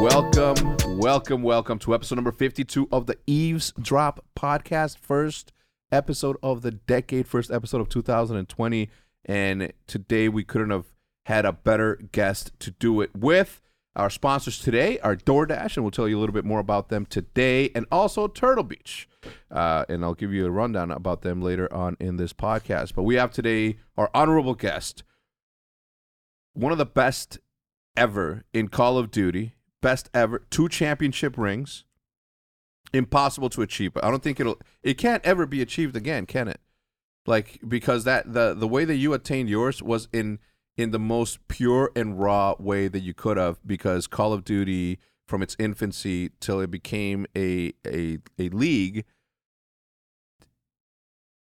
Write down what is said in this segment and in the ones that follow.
Welcome, welcome, welcome to episode number 52 of the Eavesdrop podcast. First episode of the decade, first episode of 2020. And today we couldn't have had a better guest to do it with. Our sponsors today are DoorDash, and we'll tell you a little bit more about them today, and also Turtle Beach. Uh, and I'll give you a rundown about them later on in this podcast. But we have today our honorable guest, one of the best ever in Call of Duty, best ever, two championship rings. Impossible to achieve, I don't think it'll. It can't ever be achieved again, can it? Like because that the the way that you attained yours was in in the most pure and raw way that you could have because Call of Duty from its infancy till it became a a a league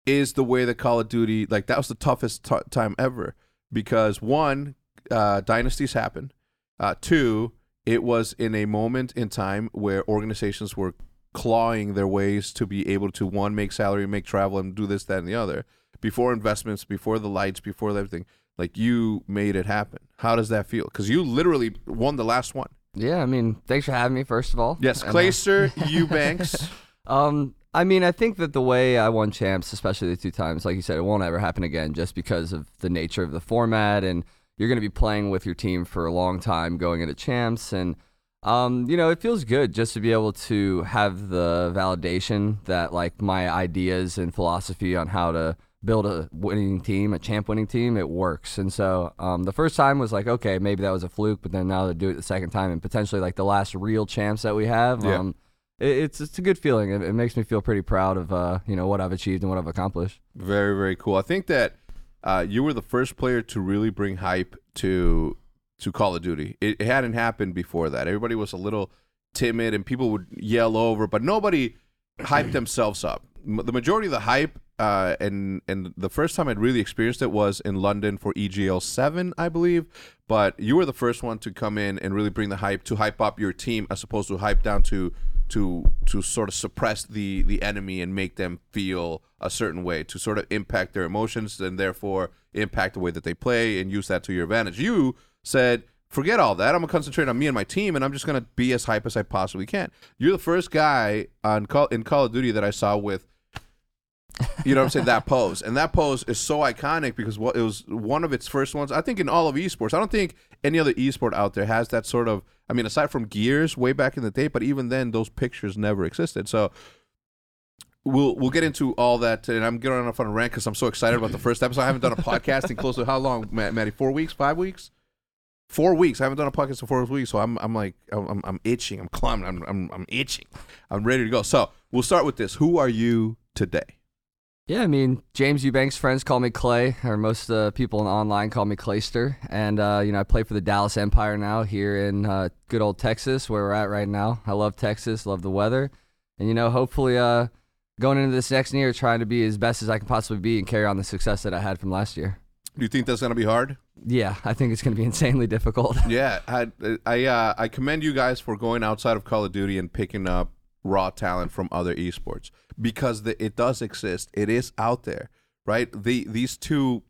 is the way that Call of Duty like that was the toughest t- time ever. Because one uh, dynasties happened uh, two it was in a moment in time where organizations were clawing their ways to be able to one make salary make travel and do this that and the other before investments before the lights before everything like you made it happen. How does that feel? Because you literally won the last one. Yeah, I mean, thanks for having me. First of all, Yes, uh, Clayster Eubanks. Um, I mean, I think that the way I won champs, especially the two times, like you said, it won't ever happen again, just because of the nature of the format, and you're going to be playing with your team for a long time, going into champs, and um, you know, it feels good just to be able to have the validation that like my ideas and philosophy on how to build a winning team, a champ winning team, it works. And so um, the first time was like, okay, maybe that was a fluke, but then now to do it the second time and potentially like the last real champs that we have, Yeah. um, it, it's it's a good feeling. It, it makes me feel pretty proud of uh, you know what I've achieved and what I've accomplished. very, very cool. I think that uh, you were the first player to really bring hype to to Call of Duty. It, it hadn't happened before that. Everybody was a little timid and people would yell over, but nobody hyped themselves up. The majority of the hype uh, and and the first time I'd really experienced it was in London for EGL seven, I believe. But you were the first one to come in and really bring the hype to hype up your team, as opposed to hype down to to to sort of suppress the the enemy and make them feel a certain way, to sort of impact their emotions and therefore impact the way that they play and use that to your advantage. You said. Forget all that. I'm gonna concentrate on me and my team, and I'm just gonna be as hype as I possibly can. You're the first guy on call in Call of Duty that I saw with you know what I'm saying? That pose. And that pose is so iconic because it was one of its first ones, I think in all of esports. I don't think any other esport out there has that sort of I mean, aside from Gears way back in the day, but even then those pictures never existed. So we'll we'll get into all that and I'm getting off on a rant because I'm so excited about the first episode. I haven't done a podcast in close to how long, Matty? Four weeks? Five weeks? Four weeks. I haven't done a podcast in four weeks, so I'm I'm like I'm I'm itching. I'm climbing. I'm I'm I'm itching. I'm ready to go. So we'll start with this. Who are you today? Yeah, I mean, James Eubanks' friends call me Clay, or most uh, people in online call me Clayster. And, uh, you know, I play for the Dallas Empire now here in uh, good old Texas, where we're at right now. I love Texas, love the weather. And, you know, hopefully uh, going into this next year, trying to be as best as I can possibly be and carry on the success that I had from last year. Do you think that's gonna be hard? Yeah, I think it's going to be insanely difficult. Yeah, I I uh, I commend you guys for going outside of Call of Duty and picking up raw talent from other esports because the, it does exist. It is out there, right? The these two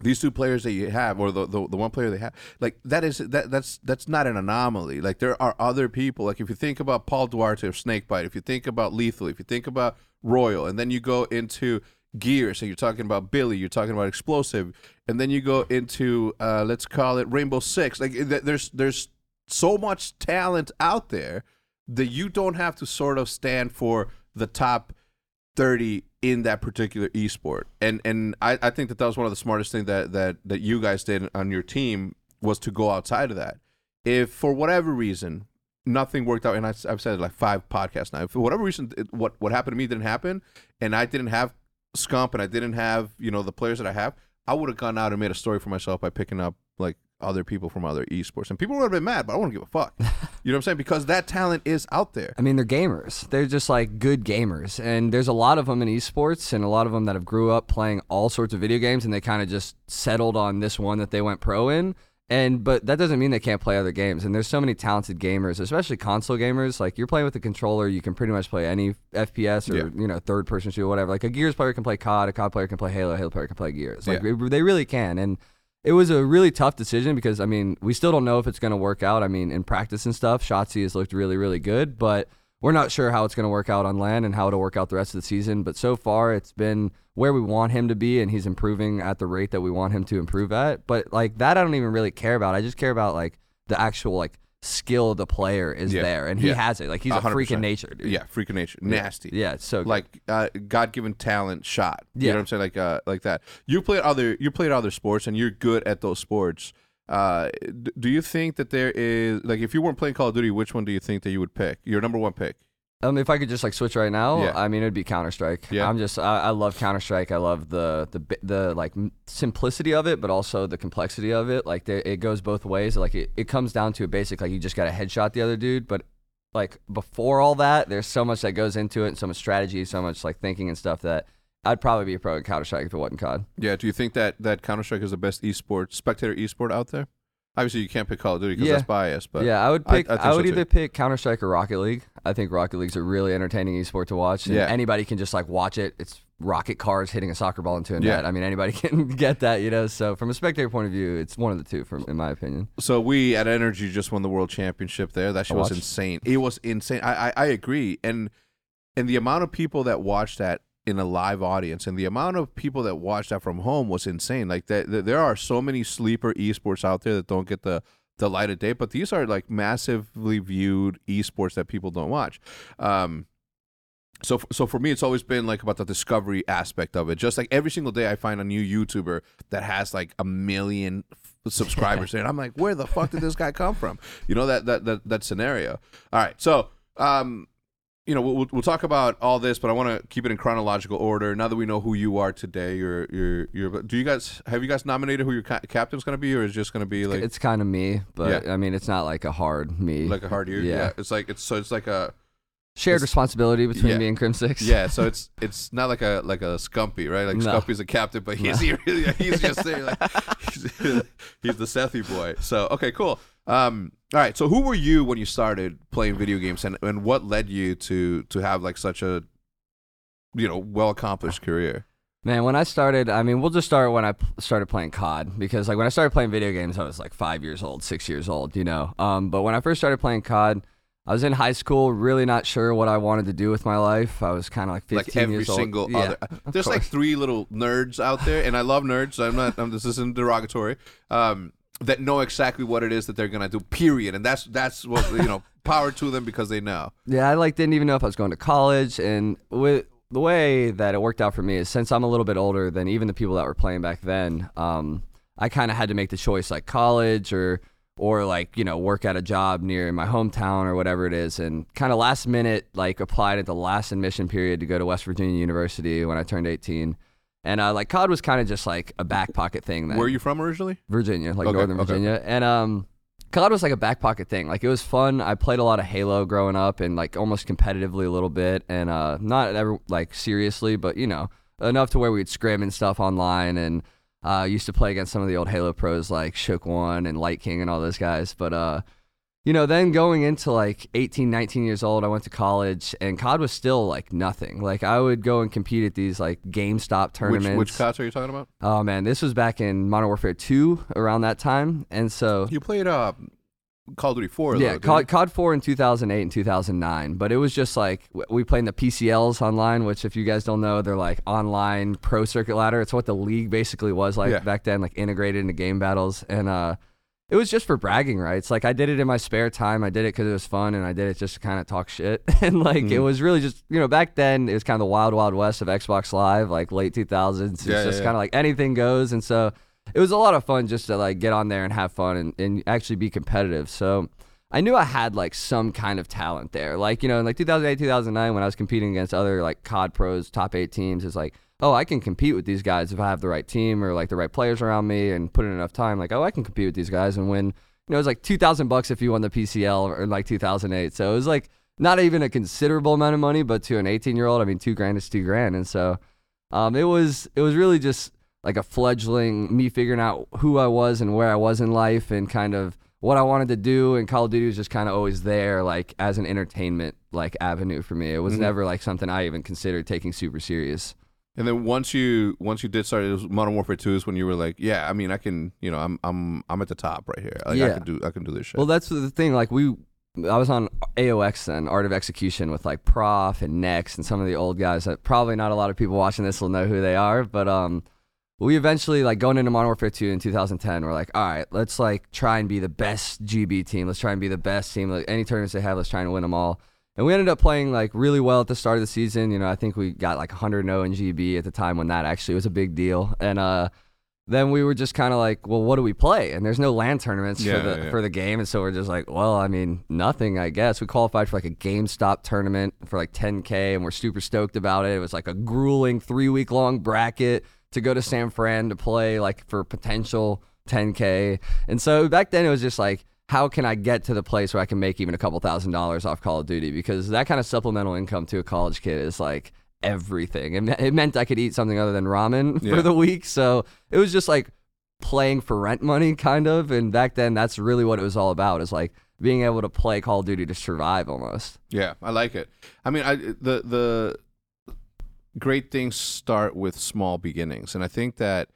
these two players that you have, or the, the the one player they have, like that is that that's that's not an anomaly. Like there are other people. Like if you think about Paul Duarte of Snakebite, if you think about Lethal, if you think about Royal, and then you go into Gears, and you're talking about Billy, you're talking about Explosive, and then you go into uh, let's call it Rainbow Six. Like th- there's there's so much talent out there that you don't have to sort of stand for the top 30 in that particular esport. And and I, I think that that was one of the smartest things that, that that you guys did on your team was to go outside of that. If for whatever reason nothing worked out, and I, I've said like five podcasts now. If for whatever reason it, what what happened to me didn't happen, and I didn't have Scump, and I didn't have you know the players that I have, I would have gone out and made a story for myself by picking up like other people from other esports, and people would have been mad, but I wouldn't give a fuck. you know what I'm saying? Because that talent is out there. I mean, they're gamers. They're just like good gamers. And there's a lot of them in esports and a lot of them that have grew up playing all sorts of video games and they kind of just settled on this one that they went pro in. And but that doesn't mean they can't play other games. And there's so many talented gamers, especially console gamers. Like you're playing with a controller, you can pretty much play any FPS or Yeah. you know third person shooter, whatever. Like a Gears player can play COD, a COD player can play Halo, a Halo player can play Gears. Like Yeah. they, they really can. And it was a really tough decision because I mean we still don't know if it's going to work out. I mean in practice and stuff, Shotzzy has looked really really good, but we're not sure how it's going to work out on LAN and how it'll work out the rest of the season. But so far, it's been where we want him to be, and he's improving at the rate that we want him to improve at. But like that, I don't even really care about. I just care about like the actual like skill of the player is Yeah. there, and he Yeah. has it. Like he's a, A hundred freak in percent. nature, dude. Yeah, freak of nature, nasty. yeah, it's so good. like uh, God given talent shot. You Yeah. know what I'm saying? Like uh, like that. You played other you played other sports and you're good at those sports. Uh, do you think that there is like if you weren't playing Call of Duty, which one do you think that you would pick? Your number one pick. Um, if I could just like switch right now, Yeah. I mean it'd be Counter Strike. Yeah. I'm just I, I love Counter Strike. I love the the the like simplicity of it, but also the complexity of it. Like there, it goes both ways. Like it, it comes down to a basic like you just got to headshot the other dude, but like before all that, there's so much that goes into it, and so much strategy, so much like thinking and stuff that I'd probably be a pro at Counter Strike if it wasn't COD. Yeah. Do you think that that Counter Strike is the best esport spectator esport out there? Obviously, you can't pick Call of Duty because Yeah. that's biased. But yeah, I would pick. I I, so would too. either pick Counter Strike or Rocket League. I think Rocket League's a really entertaining esport to watch. And Yeah. anybody can just like watch it. It's rocket cars hitting a soccer ball into a net. Yeah. I mean, anybody can get that, you know. So from a spectator point of view, it's one of the two, from in my opinion. So we at Energy just won the world championship there. That shit was insane. It was insane. I, I I agree. And and the amount of people that watched that in a live audience and the amount of people that watched that from home was insane. Like that, that there are so many sleeper esports out there that don't get the the light of day, but these are like massively viewed esports that people don't watch. Um, so, so for me, it's always been like about the discovery aspect of it. Just like every single day, I find a new YouTuber that has like a million subscribers, and I'm like, where the fuck did this guy come from? You know that that that that scenario. All right, so um, you know, we'll we'll talk about all this, but I want to keep it in chronological order. Now that we know who you are today, you're you're you're. Do you guys have you guys nominated who your ca- captain's going to be, or is it just going to be like it's kind of me, but Yeah. I mean, it's not like a hard me. like a hard year? Yeah. it's like it's so it's like a Shared responsibility between yeah. me and Crimsix. Yeah, so it's it's not like a like a Scumpy, right? Like No. Scumpy's a captain, but he's No. he, he's just there, like he's, he's the Sethy boy. So okay, cool. Um, all right. So who were you when you started playing video games, and and what led you to to have like such a you know well accomplished career? Man, when I started, I mean, we'll just start when I p- started playing COD because, like, when I started playing video games, I was like five years old, six years old, you know. Um, but when I first started playing COD, I was in high school, really not sure what I wanted to do with my life. I was kind of like 15 Like every years old. single Yeah, other. There's like three little nerds out there, and I love nerds. So I'm not. I'm, this isn't derogatory. Um, that know exactly what it is that they're gonna do. Period. And that's that's what you know. Power to them because they know. Yeah, I like didn't even know if I was going to college, and with the way that it worked out for me is since I'm a little bit older than even the people that were playing back then, um, I kind of had to make the choice like college or or like you know work at a job near my hometown or whatever it is, and kind of last minute like applied at the last admission period to go to West Virginia University when I turned 18. And uh, like COD was kind of just like a back pocket thing. Then. Where are you from originally? Virginia, like Okay, Northern okay. Virginia. And um COD was like a back pocket thing. Like it was fun. I played a lot of Halo growing up and like almost competitively a little bit and uh not ever like seriously, but you know, enough to where we'd scrim and stuff online and uh used to play against some of the old Halo pros like Shook One and Light King and all those guys. But uh you know, then going into like 18, 19 years old, I went to college and COD was still like nothing. Like I would go and compete at these like GameStop tournaments. which cots are you talking about? Oh man, this was back in Modern Warfare 2 around that time. And so You played uh, Call of Duty 4, yeah, though, COD, COD 4 in 2008 and 2009, but it was just like we played in the PCLs online, which if you guys don't know, they're like online pro circuit ladder. It's what the league basically was like Yeah. back then, like integrated into game battles. And uh it was just for bragging rights. Like I did it in my spare time. I did it because it was fun, and I did it just to kind of talk shit. and like it Mhm. was really just you know back then it was kind of the wild wild west of Xbox Live, like late 2000s. It's yeah, just yeah. kind of like anything goes, and so it was a lot of fun just to like get on there and have fun and, and actually be competitive. So I knew I had like some kind of talent there. Like, you know, in like 2008, 2009, when I was competing against other like COD pros, top eight teams, it's like, oh, I can compete with these guys if I have the right team or like the right players around me and put in enough time. Like, oh, I can compete with these guys and win. You know, it was like 2000 bucks if you won the PCL in like 2008. So it was like not even a considerable amount of money, but to an 18 year old, I mean, two grand is two grand. And so um, it was, it was really just like a fledgling, me figuring out who I was and where I was in life and kind of what I wanted to do. And Call of Duty was just kind of always there, like as an entertainment like avenue for me. It was Mhm. never like something I even considered taking super serious. And then once you once you did start, it was Modern Warfare Two is when you were like, yeah, I mean, I can, you know, I'm I'm I'm at the top right here. Like, I can do I can do this shit. Well, that's the thing. Like we, I was on AOX then, Art of Execution, with like Prof and Next and some of the old guys that probably not a lot of people watching this will know who they are. But um, we eventually like going into Modern Warfare 2 in 2010. We're like, all right, let's like try and be the best GB team. Let's try and be the best team. Like any tournaments they have, let's try and win them all. And we ended up playing like really well at the start of the season. You know, I think we got like 100 0 in GB at the time when that actually was a big deal. And uh, then we were just kind of like, well, what do we play? And there's no LAN tournaments Yeah, for the yeah. for the game, and so we're just like, well, I mean, nothing, I guess. We qualified for like a GameStop tournament for like 10k, and we're super stoked about it. It was like a grueling three week long bracket to go to San Fran to play like for potential 10k. And so back then it was just like. How can I get to the place where I can make even a couple thousand dollars off Call of Duty? Because that kind of supplemental income to a college kid is like everything. It, it meant I could eat something other than ramen Yeah. for the week. So it was just like playing for rent money, kind of. And back then, that's really what it was all about is like being able to play Call of Duty to survive almost. Yeah, I like it. I mean, I the the great things start with small beginnings, and I think that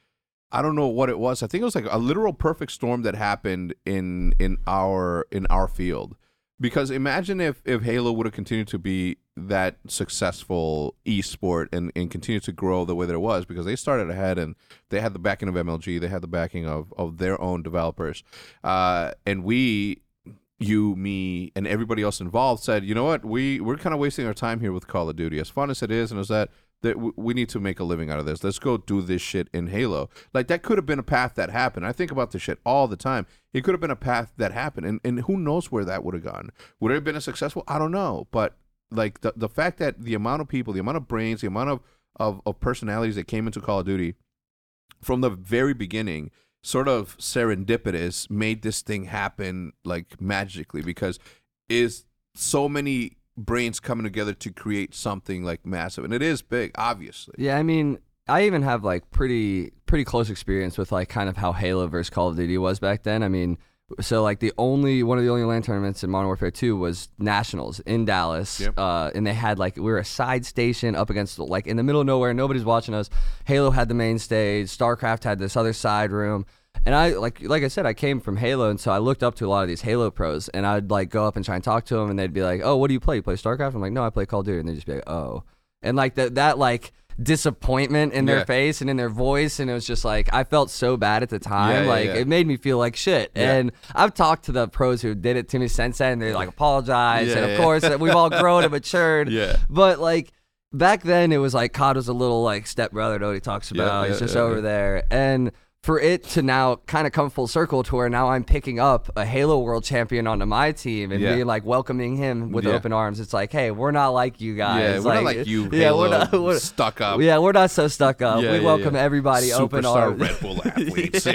I don't know what it was. I think it was like a literal perfect storm that happened in in our in our field. Because imagine if if Halo would have continued to be that successful esport and and continue to grow the way that it was, because they started ahead and they had the backing of MLG, they had the backing of of their own developers, uh, and we you, me, and everybody else involved said, you know what, we we're kind of wasting our time here with Call of Duty. As fun as it is, and as that that w- we need to make a living out of this. Let's go do this shit in Halo. Like that could have been a path that happened. I think about this shit all the time. It could have been a path that happened, and and who knows where that would have gone? Would it have been a successful? I don't know, but like the the fact that the amount of people, the amount of brains, the amount of of, of personalities that came into Call of Duty from the very beginning sort of serendipitous made this thing happen like magically because is so many brains coming together to create something like massive and it is big obviously Yeah, I mean, I even have like pretty pretty close experience with like kind of how Halo versus Call of Duty was back then. I mean, so like the only one of the only LAN tournaments in Modern Warfare 2 was Nationals in Dallas, Yep. uh, and they had like we were a side station up against like in the middle of nowhere, nobody's watching us. Halo had the main stage, StarCraft had this other side room. And I like like I said, I came from Halo, and so I looked up to a lot of these Halo pros, and I'd like go up and try and talk to them, and they'd be like, "Oh, what do you play? You play StarCraft?" I'm like, "No, I play Call of Duty," and they'd just be like, "Oh," and like that that like disappointment in their Yeah. face and in their voice, and it was just like I felt so bad at the time, Yeah, like yeah. it made me feel like shit. And I've talked to the pros who did it to me since then, and they like apologize, and of course uh, we've all grown and matured. Yeah. but like. Back then, it was like COD was a little like stepbrother that he talks Yeah, about. He's just over there. And for it to now kind of come full circle to where now I'm picking up a Halo World Champion onto my team and Yeah. being like welcoming him with Yeah. open arms. It's like, hey, we're not like you guys. yeah we're not like you Yeah, Halo we're not. We're, stuck up yeah, we're not so stuck up. Yeah, we welcome everybody open superstar arms. red bull athletes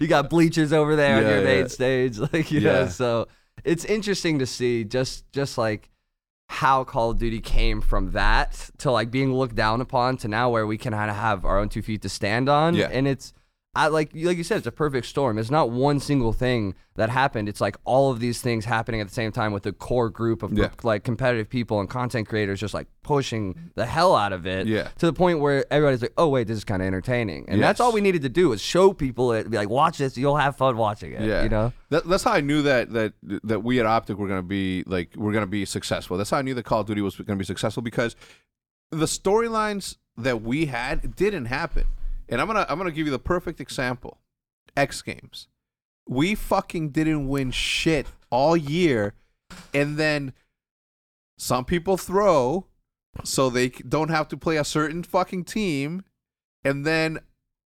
you got bleachers over there on your main stage, like you know. So it's interesting to see just just like how Call of Duty came from that to like being looked down upon to now where we can kind of have our own two feet to stand on. Yeah. And it's I like like you said, it's a perfect storm. It's not one single thing that happened. It's like all of these things happening at the same time with a core group of Yeah. like competitive people and content creators just like pushing the hell out of it Yeah. to the point where everybody's like, oh wait, this is kind of entertaining, and that's all we needed to do was show people it, be like, watch this, you'll have fun watching it. Yeah, you know. that, that's how I knew that that that we at OpTic were gonna be like we're gonna be successful. That's how I knew that Call of Duty was gonna be successful because the storylines that we had didn't happen. And I'm gonna I'm gonna give you the perfect example. X Games. We fucking didn't win shit all year, and then some people throw so they don't have to play a certain fucking team, and then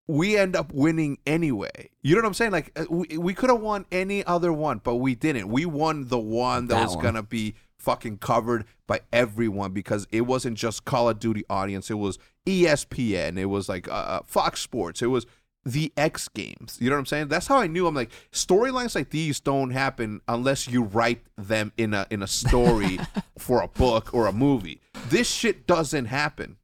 we end up winning anyway. You know what I'm saying? Like uh, we, we could have won any other one, but we didn't. We won the one that, That was one. gonna be fucking covered by everyone because it wasn't just Call of Duty audience. It was ESPN. It was like uh, uh, Fox Sports. It was the X Games. You know what I'm saying? That's how I knew. I'm like storylines like these don't happen unless you write them in a in a story for a book or a movie. This shit doesn't happen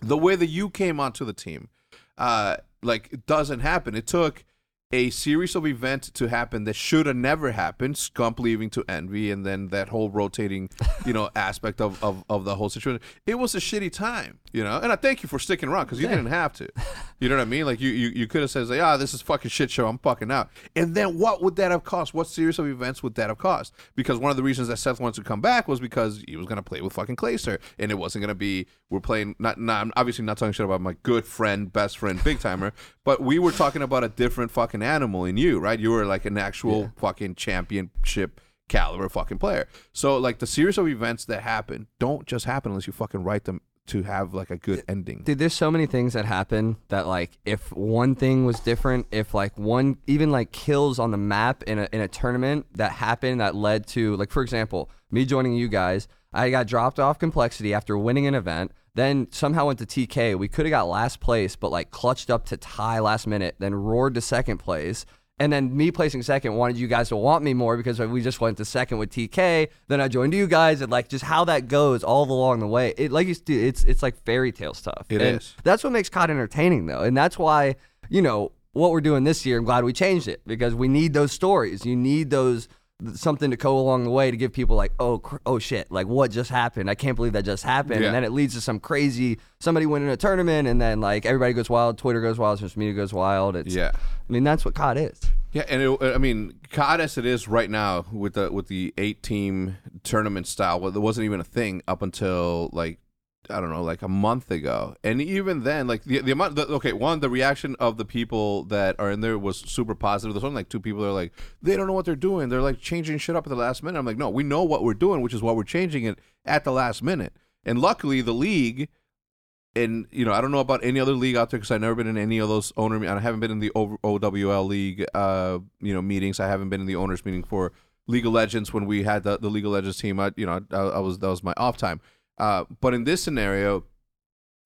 the way that you came onto the team, uh, like it doesn't happen. It took a series of events to happen that should have never happened. Scump leaving to Envy, and then that whole rotating, you know, aspect of, of, of the whole situation. It was a shitty time, you know. And I thank you for sticking around because you didn't have to. You know what I mean? Like you you, you could have said, like, ah, this is fucking shit show. I'm fucking out. And then what would that have cost? What series of events would that have cost? Because one of the reasons that Seth wanted to come back was because he was gonna play with fucking Clayster, and it wasn't gonna be we're playing. Not, not I'm obviously not talking shit about my good friend, best friend, big timer, but we were talking about a different fucking animal in you, right? You were like an actual fucking championship caliber fucking player. So like the series of events that happen don't just happen unless you fucking write them to have like a good ending. Dude, there's so many things that happen that like if one thing was different, if like one even like kills on the map in a in a tournament that happened that led to like for example, me joining you guys, I got dropped off compLexity after winning an event, then somehow went to TK. We could have got last place, but like clutched up to tie last minute, then roared to second place. And then me placing second wanted you guys to want me more because we just went to second with TK. Then I joined you guys, and like just how that goes all along the way. It like you, dude, it's it's like fairy tale stuff. It and is. That's what makes COD entertaining, though, and that's why you know what we're doing this year. I'm glad we changed it because we need those stories. You need those something to go along the way to give people like, oh, cr- oh shit, like what just happened? I can't believe that just happened. Yeah. And then it leads to some crazy somebody winning a tournament, and then like everybody goes wild, Twitter goes wild, social media goes wild. It's Yeah. I mean that's what COD is. Yeah, and it, I mean, COD as it is right now with the with the eight team tournament style, well, there wasn't even a thing up until like I don't know, like a month ago. And even then, like the the amount, the, okay, one the reaction of the people that are in there was super positive. There's only like two people that are like they don't know what they're doing. They're like changing shit up at the last minute. I'm like, no, we know what we're doing, which is why we're changing it at the last minute. And luckily, the league and you know, I don't know about any other league out there because I've never been in any of those owner. I haven't been in the OWL league, uh, you know, meetings. I haven't been in the owners meeting for League of Legends when we had the, the League of Legends team. I, you know, I, I was that was my off time. Uh, but in this scenario,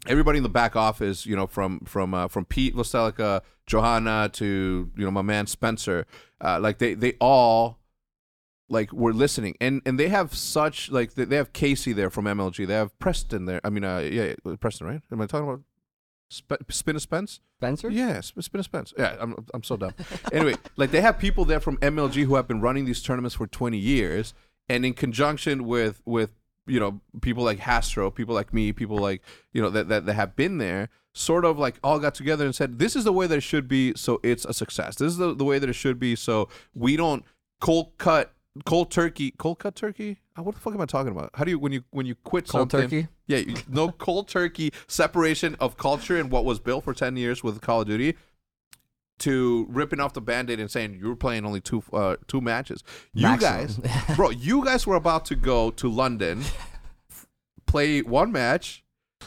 everybody in the back office, you know, from from uh, from Pete Vlastelica, Johanna to you know my man Spencer, uh, like they they all like were listening and and they have such like they they have Casey there from MLG. They have Preston there. I mean, uh, yeah, Preston, right? Am I talking about Sp- Spin a Spence? Spencer? Yeah, Sp- Spin a Spence. Yeah, I'm I'm so dumb. anyway, like they have people there from MLG who have been running these tournaments for 20 years, and in conjunction with with you know people like Hastr0, people like me, people like you know that that, that have been there. Sort of like all got together and said, "This is the way that it should be, so it's a success. This is the, the way that it should be, so we don't cold cut cold turkey cold cut turkey Uh, what the fuck am i talking about how do you when you when you quit Cold something turkey? yeah you, no cold turkey separation of culture and what was built for 10 years with call of duty to ripping off the band-aid and saying you were playing only two uh, two matches you Maximum. guys bro you guys were about to go to london play one match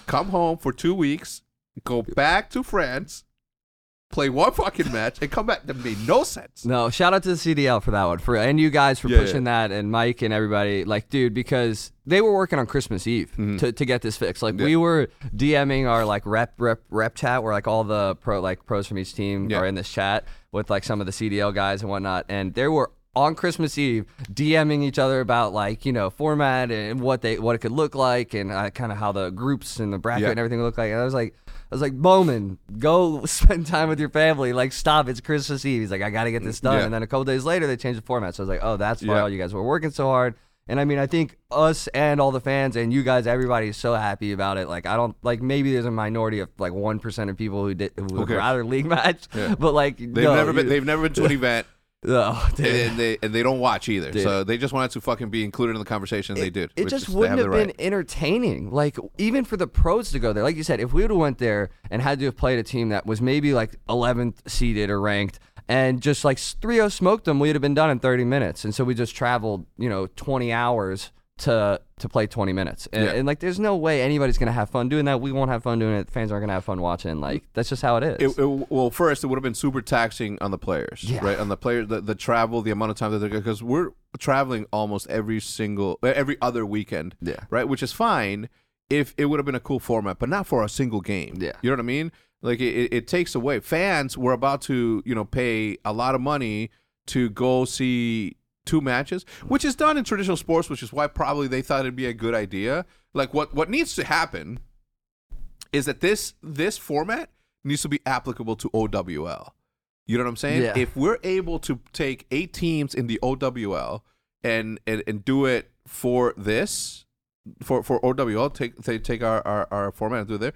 come home for two weeks go back to france play one fucking match and come back that made no sense No, shout out to the CDL for that one, for and you guys for Yeah, pushing that, and Mike and everybody. Like, dude, because they were working on Christmas Eve to, to get this fixed. Like, Mm-hmm. Yeah. we were DMing our like rep rep rep chat, where like all the pro like pros from each team Yeah. are in this chat with like some of the CDL guys and whatnot, and there were on Christmas Eve DMing each other about like you know format and what they what it could look like and uh, kind of how the groups and the bracket Yeah. and everything look like. And I was like. I was like, Bowman, go spend time with your family. Like, stop. It's Christmas Eve. He's like, I got to get this done. Yeah. And then a couple days later, they changed the format. So I was like, oh, that's why Yeah. all you guys were working so hard. And I mean, I think us and all the fans and you guys, everybody is so happy about it. Like, I don't like maybe there's a minority of like one percent of people who did who would cares? rather league match, Yeah. but like They've no, never been. you- They've never been to an event, oh, dude. and they and they don't watch either. Dude. So they just wanted to fucking be included in the conversation. and they did. It just wouldn't have have been right. entertaining. Like even for the pros to go there, like you said, if we would have went there and had to have played a team that was maybe like 11th seeded or ranked, and just like 3-0 smoked them, we'd have been done in 30 minutes. And so we just traveled, you know, 20 hours to to play 20 minutes. And, Yeah. and like, there's no way anybody's gonna have fun doing that. We won't have fun doing it. Fans aren't gonna have fun watching. Like that's just how it is. It, it- well, first, it would have been super taxing on the players, Yeah. right? On the players, the, the travel, the amount of time that they're because we're traveling almost every single, every other weekend, Yeah. right? Which is fine if it would have been a cool format, but not for a single game. Yeah. you know what I mean? Like it, it, it takes away. Fans were about to, you know, pay a lot of money to go see two matches, which is done in traditional sports, which is why probably they thought it'd be a good idea. Like what what needs to happen is that this this format needs to be applicable to OWL. You know what I'm saying? Yeah. If we're able to take eight teams in the OWL and and, and do it for this, for for OWL, take they take our, our, our format and do it there.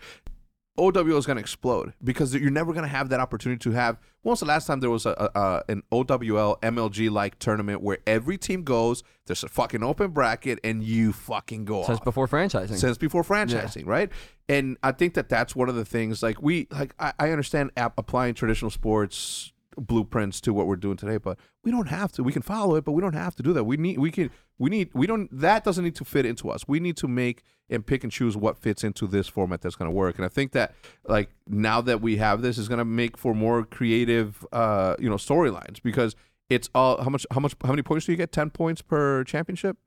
OWL is going to explode because you're never going to have that opportunity to have. When was the last time there was a, a, an OWL MLG like tournament where every team goes, there's a fucking open bracket, and you fucking go Since off before franchising. since before franchising, right? And I think that that's one of the things. Like we, like I, I understand ap- applying traditional sports blueprints to what we're doing today, but we don't have to. We can follow it, but we don't have to do that. We need, we can, we need, we don't. That doesn't need to fit into us. We need to make and pick and choose what fits into this format that's going to work. And I think that like now that we have this is going to make for more creative, uh, you know, storylines because it's all how much, how much, how many points do you get? Ten points per championship.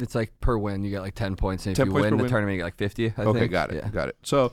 it's like per win, you get like 10 points. And if 10 you win the win. tournament, you get like 50. I okay, think. got it, Yeah. got it. So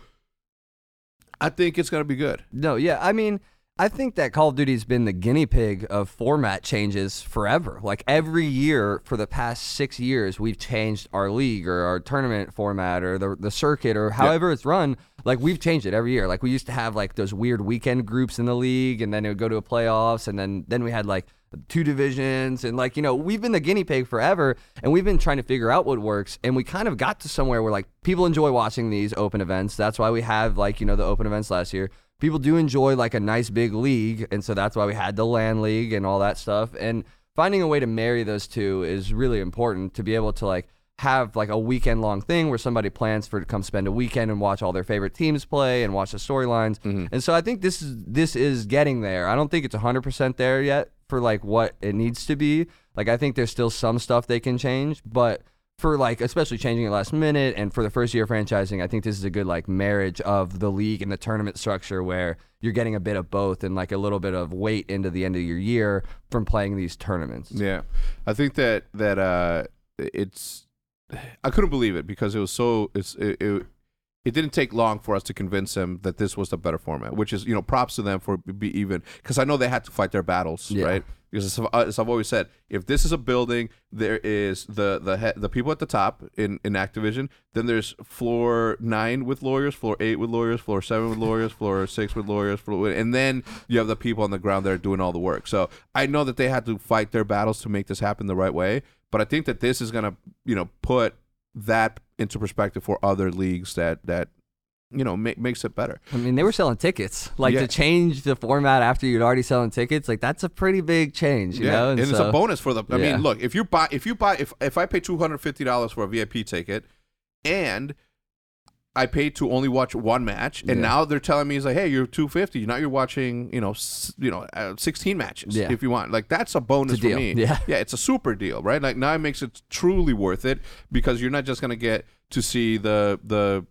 I think it's going to be good. No, yeah. I mean, I think that Call of Duty's been the guinea pig of format changes forever. Like every year for the past six years, we've changed our league or our tournament format or the, the circuit or however it's run. Like we've changed it every year. Like we used to have like those weird weekend groups in the league and then it would go to a playoffs and then then we had like two divisions and like you know we've been the guinea pig forever and we've been trying to figure out what works and we kind of got to somewhere where like people enjoy watching these open events that's why we have like you know the open events last year people do enjoy like a nice big league and so that's why we had the LAN league and all that stuff and finding a way to marry those two is really important to be able to like have like a weekend long thing where somebody plans for to come spend a weekend and watch all their favorite teams play and watch the storylines. Mm-hmm. And so I think this is this is getting there. I don't think it's 100% there yet for like what it needs to be. Like I think there's still some stuff they can change, but for like especially changing it last minute and for the first year of franchising, I think this is a good like marriage of the league and the tournament structure where you're getting a bit of both and like a little bit of weight into the end of your year from playing these tournaments. Yeah, I think that that uh, it's I couldn't believe it because it was so it's it, it it didn't take long for us to convince them that this was the better format, which is you know props to them for be even because I know they had to fight their battles, Yeah. right? Because as, I've- always said, if this is a building, there is the the he, the people at the top in in Activision. Then there's floor nine with lawyers, floor eight with lawyers, floor seven with lawyers, floor six with lawyers, floor, and then you have the people on the ground that are doing all the work. So I know that they had to fight their battles to make this happen the right way. But I think that this is gonna you know put that into perspective for other leagues that that you know make, makes it better. I mean, they were selling tickets. Like Yeah. to change the format after you'd already selling tickets, like that's a pretty big change, you know. and, it's a bonus for the. I Yeah. mean, look, if you buy, if you buy, if if I pay two hundred fifty dollars for a VIP ticket, and I paid to only watch one match, and Yeah. now they're telling me it's like, hey, you're two fifty. Now you're watching, you know, s- you know, uh, sixteen matches Yeah. if you want. Like that's a bonus a for me. Yeah. yeah, it's a super deal, right? Like now it makes it truly worth it because you're not just gonna get to see the the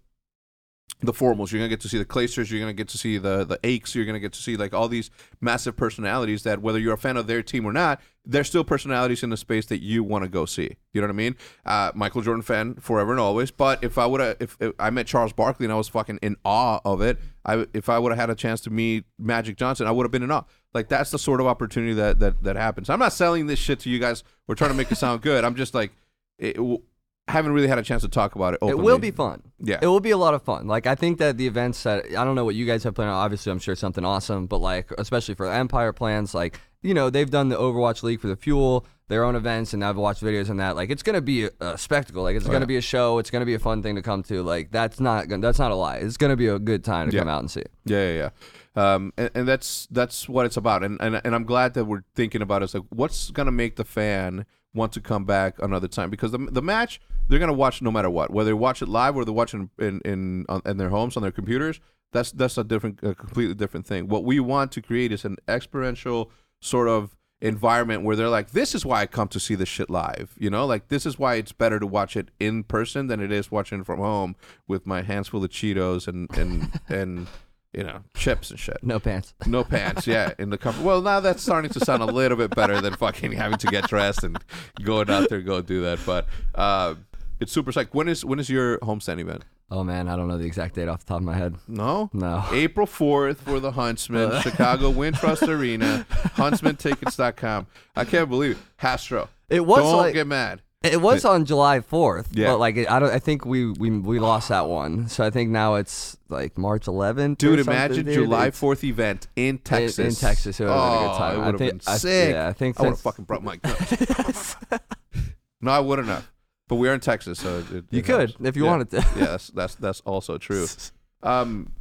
the Formals. You're gonna get to see the Claysters. You're gonna get to see the the Aches. You're gonna get to see like all these massive personalities that whether you're a fan of their team or not, they're still personalities in the space that you want to go see. You know what I mean? Uh, Michael Jordan fan forever and always. But if I would have, if, if I met Charles Barkley and I was fucking in awe of it, I if I would have had a chance to meet Magic Johnson, I would have been in awe. Like that's the sort of opportunity that that that happens. I'm not selling this shit to you guys. We're trying to make it sound good. I'm just like. It, haven't really had a chance to talk about it. It will be fun. Yeah. It will be a lot of fun. Like I think that the events that I don't know what you guys have planned. Obviously, I'm sure something awesome. But like, especially for Empire plans, like you know, they've done the Overwatch League for the Fuel, their own events, and I've watched videos on that. Like, it's gonna be a, a spectacle. Like, it's Oh, gonna yeah. be a show. It's gonna be a fun thing to come to. Like, that's not gonna- that's not a lie. It's gonna be a good time to Yeah. come out and see. Yeah, yeah, yeah. Um, and, and that's that's what it's about. And, and and I'm glad that we're thinking about it. It's like what's gonna make the fan want to come back another time because the the match they're gonna watch no matter what, whether they watch it live or they're watching in in on, in their homes on their computers. That's that's a different, a completely different thing. What we want to create is an experiential sort of environment where they're like, this is why I come to see this shit live. You know, like this is why it's better to watch it in person than it is watching it from home with my hands full of Cheetos and and and you know chips and shit. No pants. No pants, yeah, in the comfort. Well, now that's starting to sound a little bit better than fucking having to get dressed and going out there and go do that. But uh, it's super psyched. When is when is your homestand event? Oh man, I don't know the exact date off the top of my head. No, No. April fourth for the Huntsmen, Chicago Wintrust Arena, HuntsmenTickets.com. I can't believe it. Hastr0. It was Don't like get mad. It was on July 4th, Yeah. but like I don't I think we we we lost that one. So I think now it's like March 11th. Dude, imagine dude. July Fourth event in in- Texas. In, Texas, it would have been a good Oh, time. It I would have been I- sick. yeah, I think I would have fucking brought my guns. no, I wouldn't have. But we are in Texas, so it, You it could helps. if you Yeah. wanted to. yeah, that's that's that's also true. Um,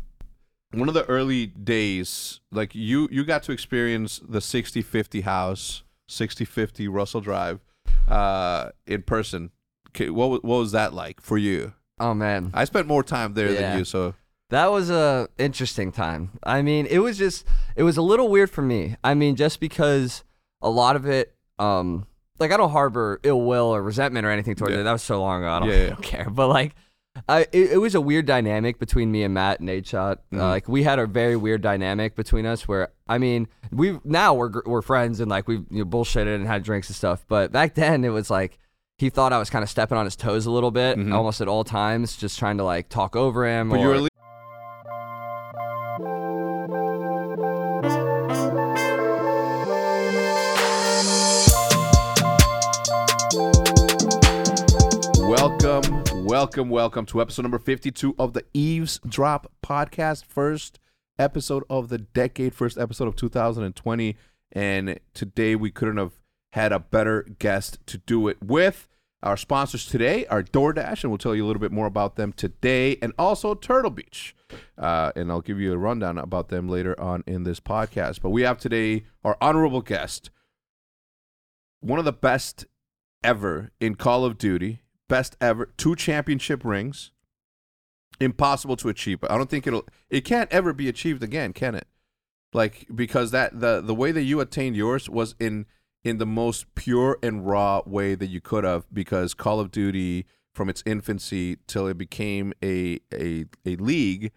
one of the early days, like you you got to experience the 60-50 house, 60-50 Russell Drive, uh, in person. Okay, what what was that like for you? Oh man, I spent more time there Yeah. than you, so That was a interesting time. I mean, it was just it was a little weird for me. I mean, just because a lot of it um like I don't harbor ill will or resentment or anything towards Yeah. it. That was so long ago. I don't, Yeah. I don't care. But like I it, it was a weird dynamic between me and Matt and Nadeshot. Mhm. Uh, like we had a very weird dynamic between us where I mean, we now we're we're friends and like we you know, bullshitted and had drinks and stuff. But back then it was like he thought I was kind of stepping on his toes a little bit, Mhm. almost at all times, just trying to like talk over him. but or, you were. le- Welcome, welcome, welcome to episode number 52 of the Eavesdrop podcast. First episode of the decade, first episode of 2020. And today we couldn't have had a better guest to do it with. Our sponsors today are DoorDash, and we'll tell you a little bit more about them today, and also Turtle Beach. Uh, and I'll give you a rundown about them later on in this podcast. But we have today our honorable guest, one of the best ever in Call of Duty, best ever, two championship rings. Impossible to achieve, I don't think it'll. It can't ever be achieved again, can it? Like because that the the way that you attained yours was in in the most pure and raw way that you could have because Call of Duty from its infancy till it became a a a league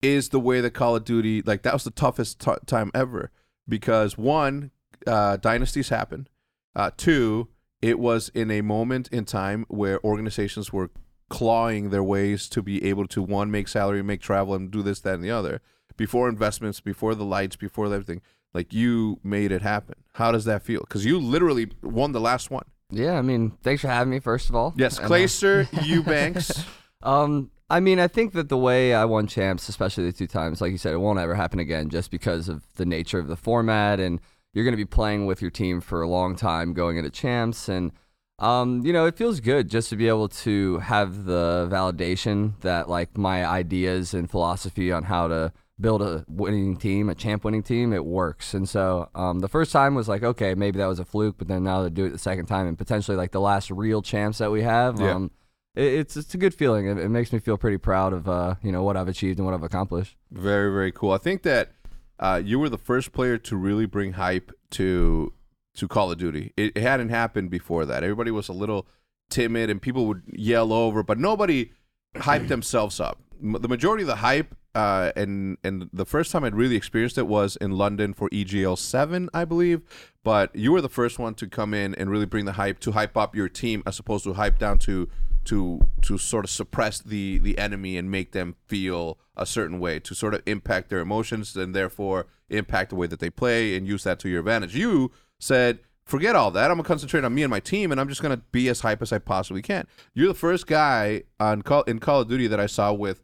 is the way that Call of Duty like that was the toughest t- time ever because one uh, dynasties happen, uh, two it was in a moment in time where organizations were clawing their ways to be able to one make salary, make travel, and do this, that, and the other before investments, before the lights, before everything. Like you made it happen. How does that feel? Because you literally won the last one. Yeah, I mean, thanks for having me. First of all, Yes, uh, Clayster Eubanks. Um, I mean, I think that the way I won champs, especially the two times, like you said, it won't ever happen again, just because of the nature of the format, and you're going to be playing with your team for a long time, going into champs, and um, you know, it feels good just to be able to have the validation that like my ideas and philosophy on how to build a winning team, a champ winning team, it works. And so um, the first time was like, okay, maybe that was a fluke, but then now to do it the second time and potentially like the last real champs that we have, Yeah. um, it's it's a good feeling. It, it makes me feel pretty proud of uh, you know what I've achieved and what I've accomplished. Very, very cool. I think that uh, you were the first player to really bring hype to to Call of Duty. It, it hadn't happened before that. Everybody was a little timid, and people would yell over, but nobody hyped themselves up. The majority of the hype, uh, and and the first time I'd really experienced it was in London for EGL seven, I believe. But you were the first one to come in and really bring the hype to hype up your team, as opposed to hype down to to to sort of suppress the the enemy and make them feel a certain way to sort of impact their emotions and therefore impact the way that they play and use that to your advantage. You said, "Forget all that. I'm gonna concentrate on me and my team, and I'm just gonna be as hype as I possibly can." You're the first guy on call in Call of Duty that I saw with.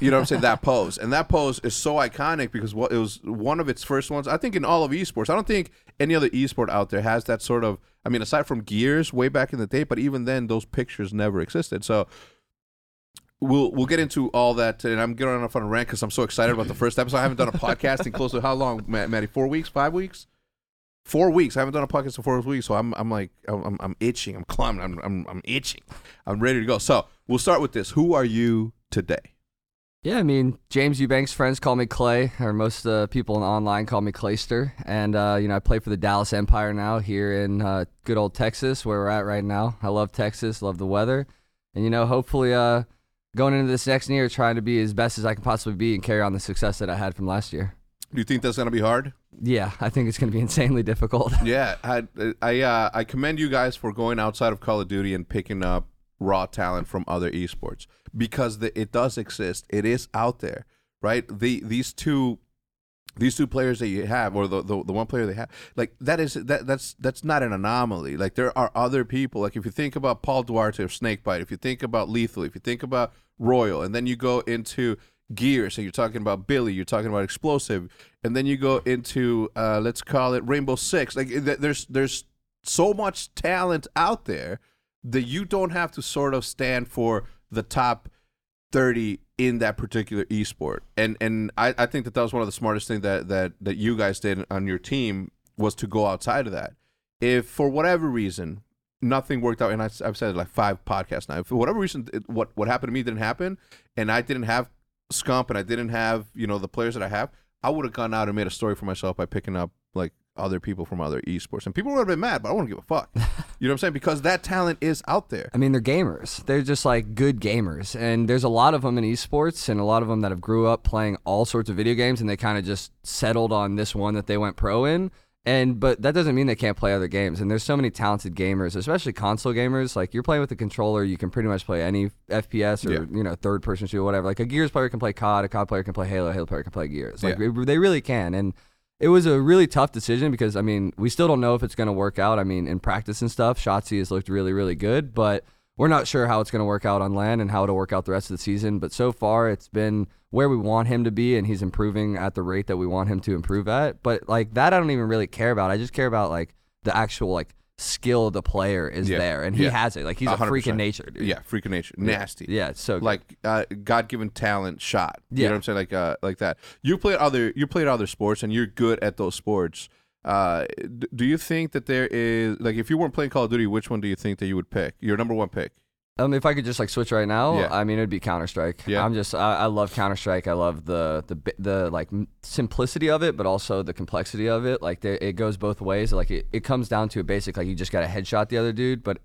You know what I'm saying? That pose. And that pose is so iconic because what it was one of its first ones, I think, in all of esports. I don't think any other esport out there has that sort of I mean, aside from Gears way back in the day, but even then those pictures never existed. So we'll we'll get into all that and I'm getting off on a rant because I'm so excited about the first episode. I haven't done a podcast in close to how long, Matt, Matty? Four weeks, five weeks? Four weeks. I haven't done a podcast in four weeks, so I'm I'm like I'm I'm itching. I'm climbing. I'm I'm I'm itching. I'm ready to go. So we'll start with this. Who are you today? Yeah, I mean James Eubanks' friends call me Clay, or most uh, people online call me Clayster, and uh, you know I play for the Dallas Empire now here in uh, good old Texas, where we're at right now. I love Texas, love the weather, and you know hopefully uh, going into this next year, trying to be as best as I can possibly be and carry on the success that I had from last year. Do you think that's gonna be hard? Yeah, I think it's going to be insanely difficult. Yeah, I I uh, I commend you guys for going outside of Call of Duty and picking up raw talent from other esports because the, it does exist. It is out there, right? The these two these two players that you have, or the, the the one player they have, like that is that that's that's not an anomaly. Like there are other people. Like if you think about Paul Duarte of Snakebite, if you think about Lethal, if you think about Royal, and then you go into Gear, so you're talking about Billy, you're talking about Explosive, and then you go into uh, let's call it Rainbow Six. Like th- there's there's so much talent out there that you don't have to sort of stand for the top 30 in that particular esport. And and I, I think that that was one of the smartest things that, that that you guys did on your team was to go outside of that. If for whatever reason nothing worked out, and I, I've said like five podcasts now. If for whatever reason it, what what happened to me didn't happen, and I didn't have Scump and I didn't have you know the players that I have, I would have gone out and made a story for myself by picking up like other people from other esports, and people would have been mad, but I wouldn't give a fuck. you know what I'm saying? Because that talent is out there. I mean, they're gamers. They're just like good gamers, and there's a lot of them in esports, and a lot of them that have grew up playing all sorts of video games, and they kind of just settled on this one that they went pro in. And but that doesn't mean they can't play other games. And there's so many talented gamers, especially console gamers. Like you're playing with a controller, you can pretty much play any FPS or Yeah. you know third person shooter, whatever. Like a Gears player can play COD, a COD player can play Halo, a Halo player can play Gears. Like Yeah. they really can. And it was a really tough decision because I mean we still don't know if it's going to work out. I mean in practice and stuff, Shotzzy has looked really really good, but we're not sure how it's going to work out on LAN and how it'll work out the rest of the season. But so far, it's been where we want him to be, and he's improving at the rate that we want him to improve at. But like that, I don't even really care about. I just care about like the actual like skill of the player is Yeah. there, and he Yeah. has it. Like he's a, 100%. freak in nature, dude. Yeah, freak of nature, nasty. yeah. So like uh, God given talent shot. You Yeah. know what I'm saying? Like uh, like that. You played other you played other sports and you're good at those sports. Uh, do you think that there is like if you weren't playing Call of Duty, which one do you think that you would pick? Your number one pick. Um, if I could just like switch right now, Yeah. I mean it'd be Counter Strike. Yeah. I'm just I, I love Counter Strike. I love the the the like simplicity of it, but also the complexity of it. Like there, it goes both ways. Like it, it comes down to a basic like you just got to headshot the other dude, but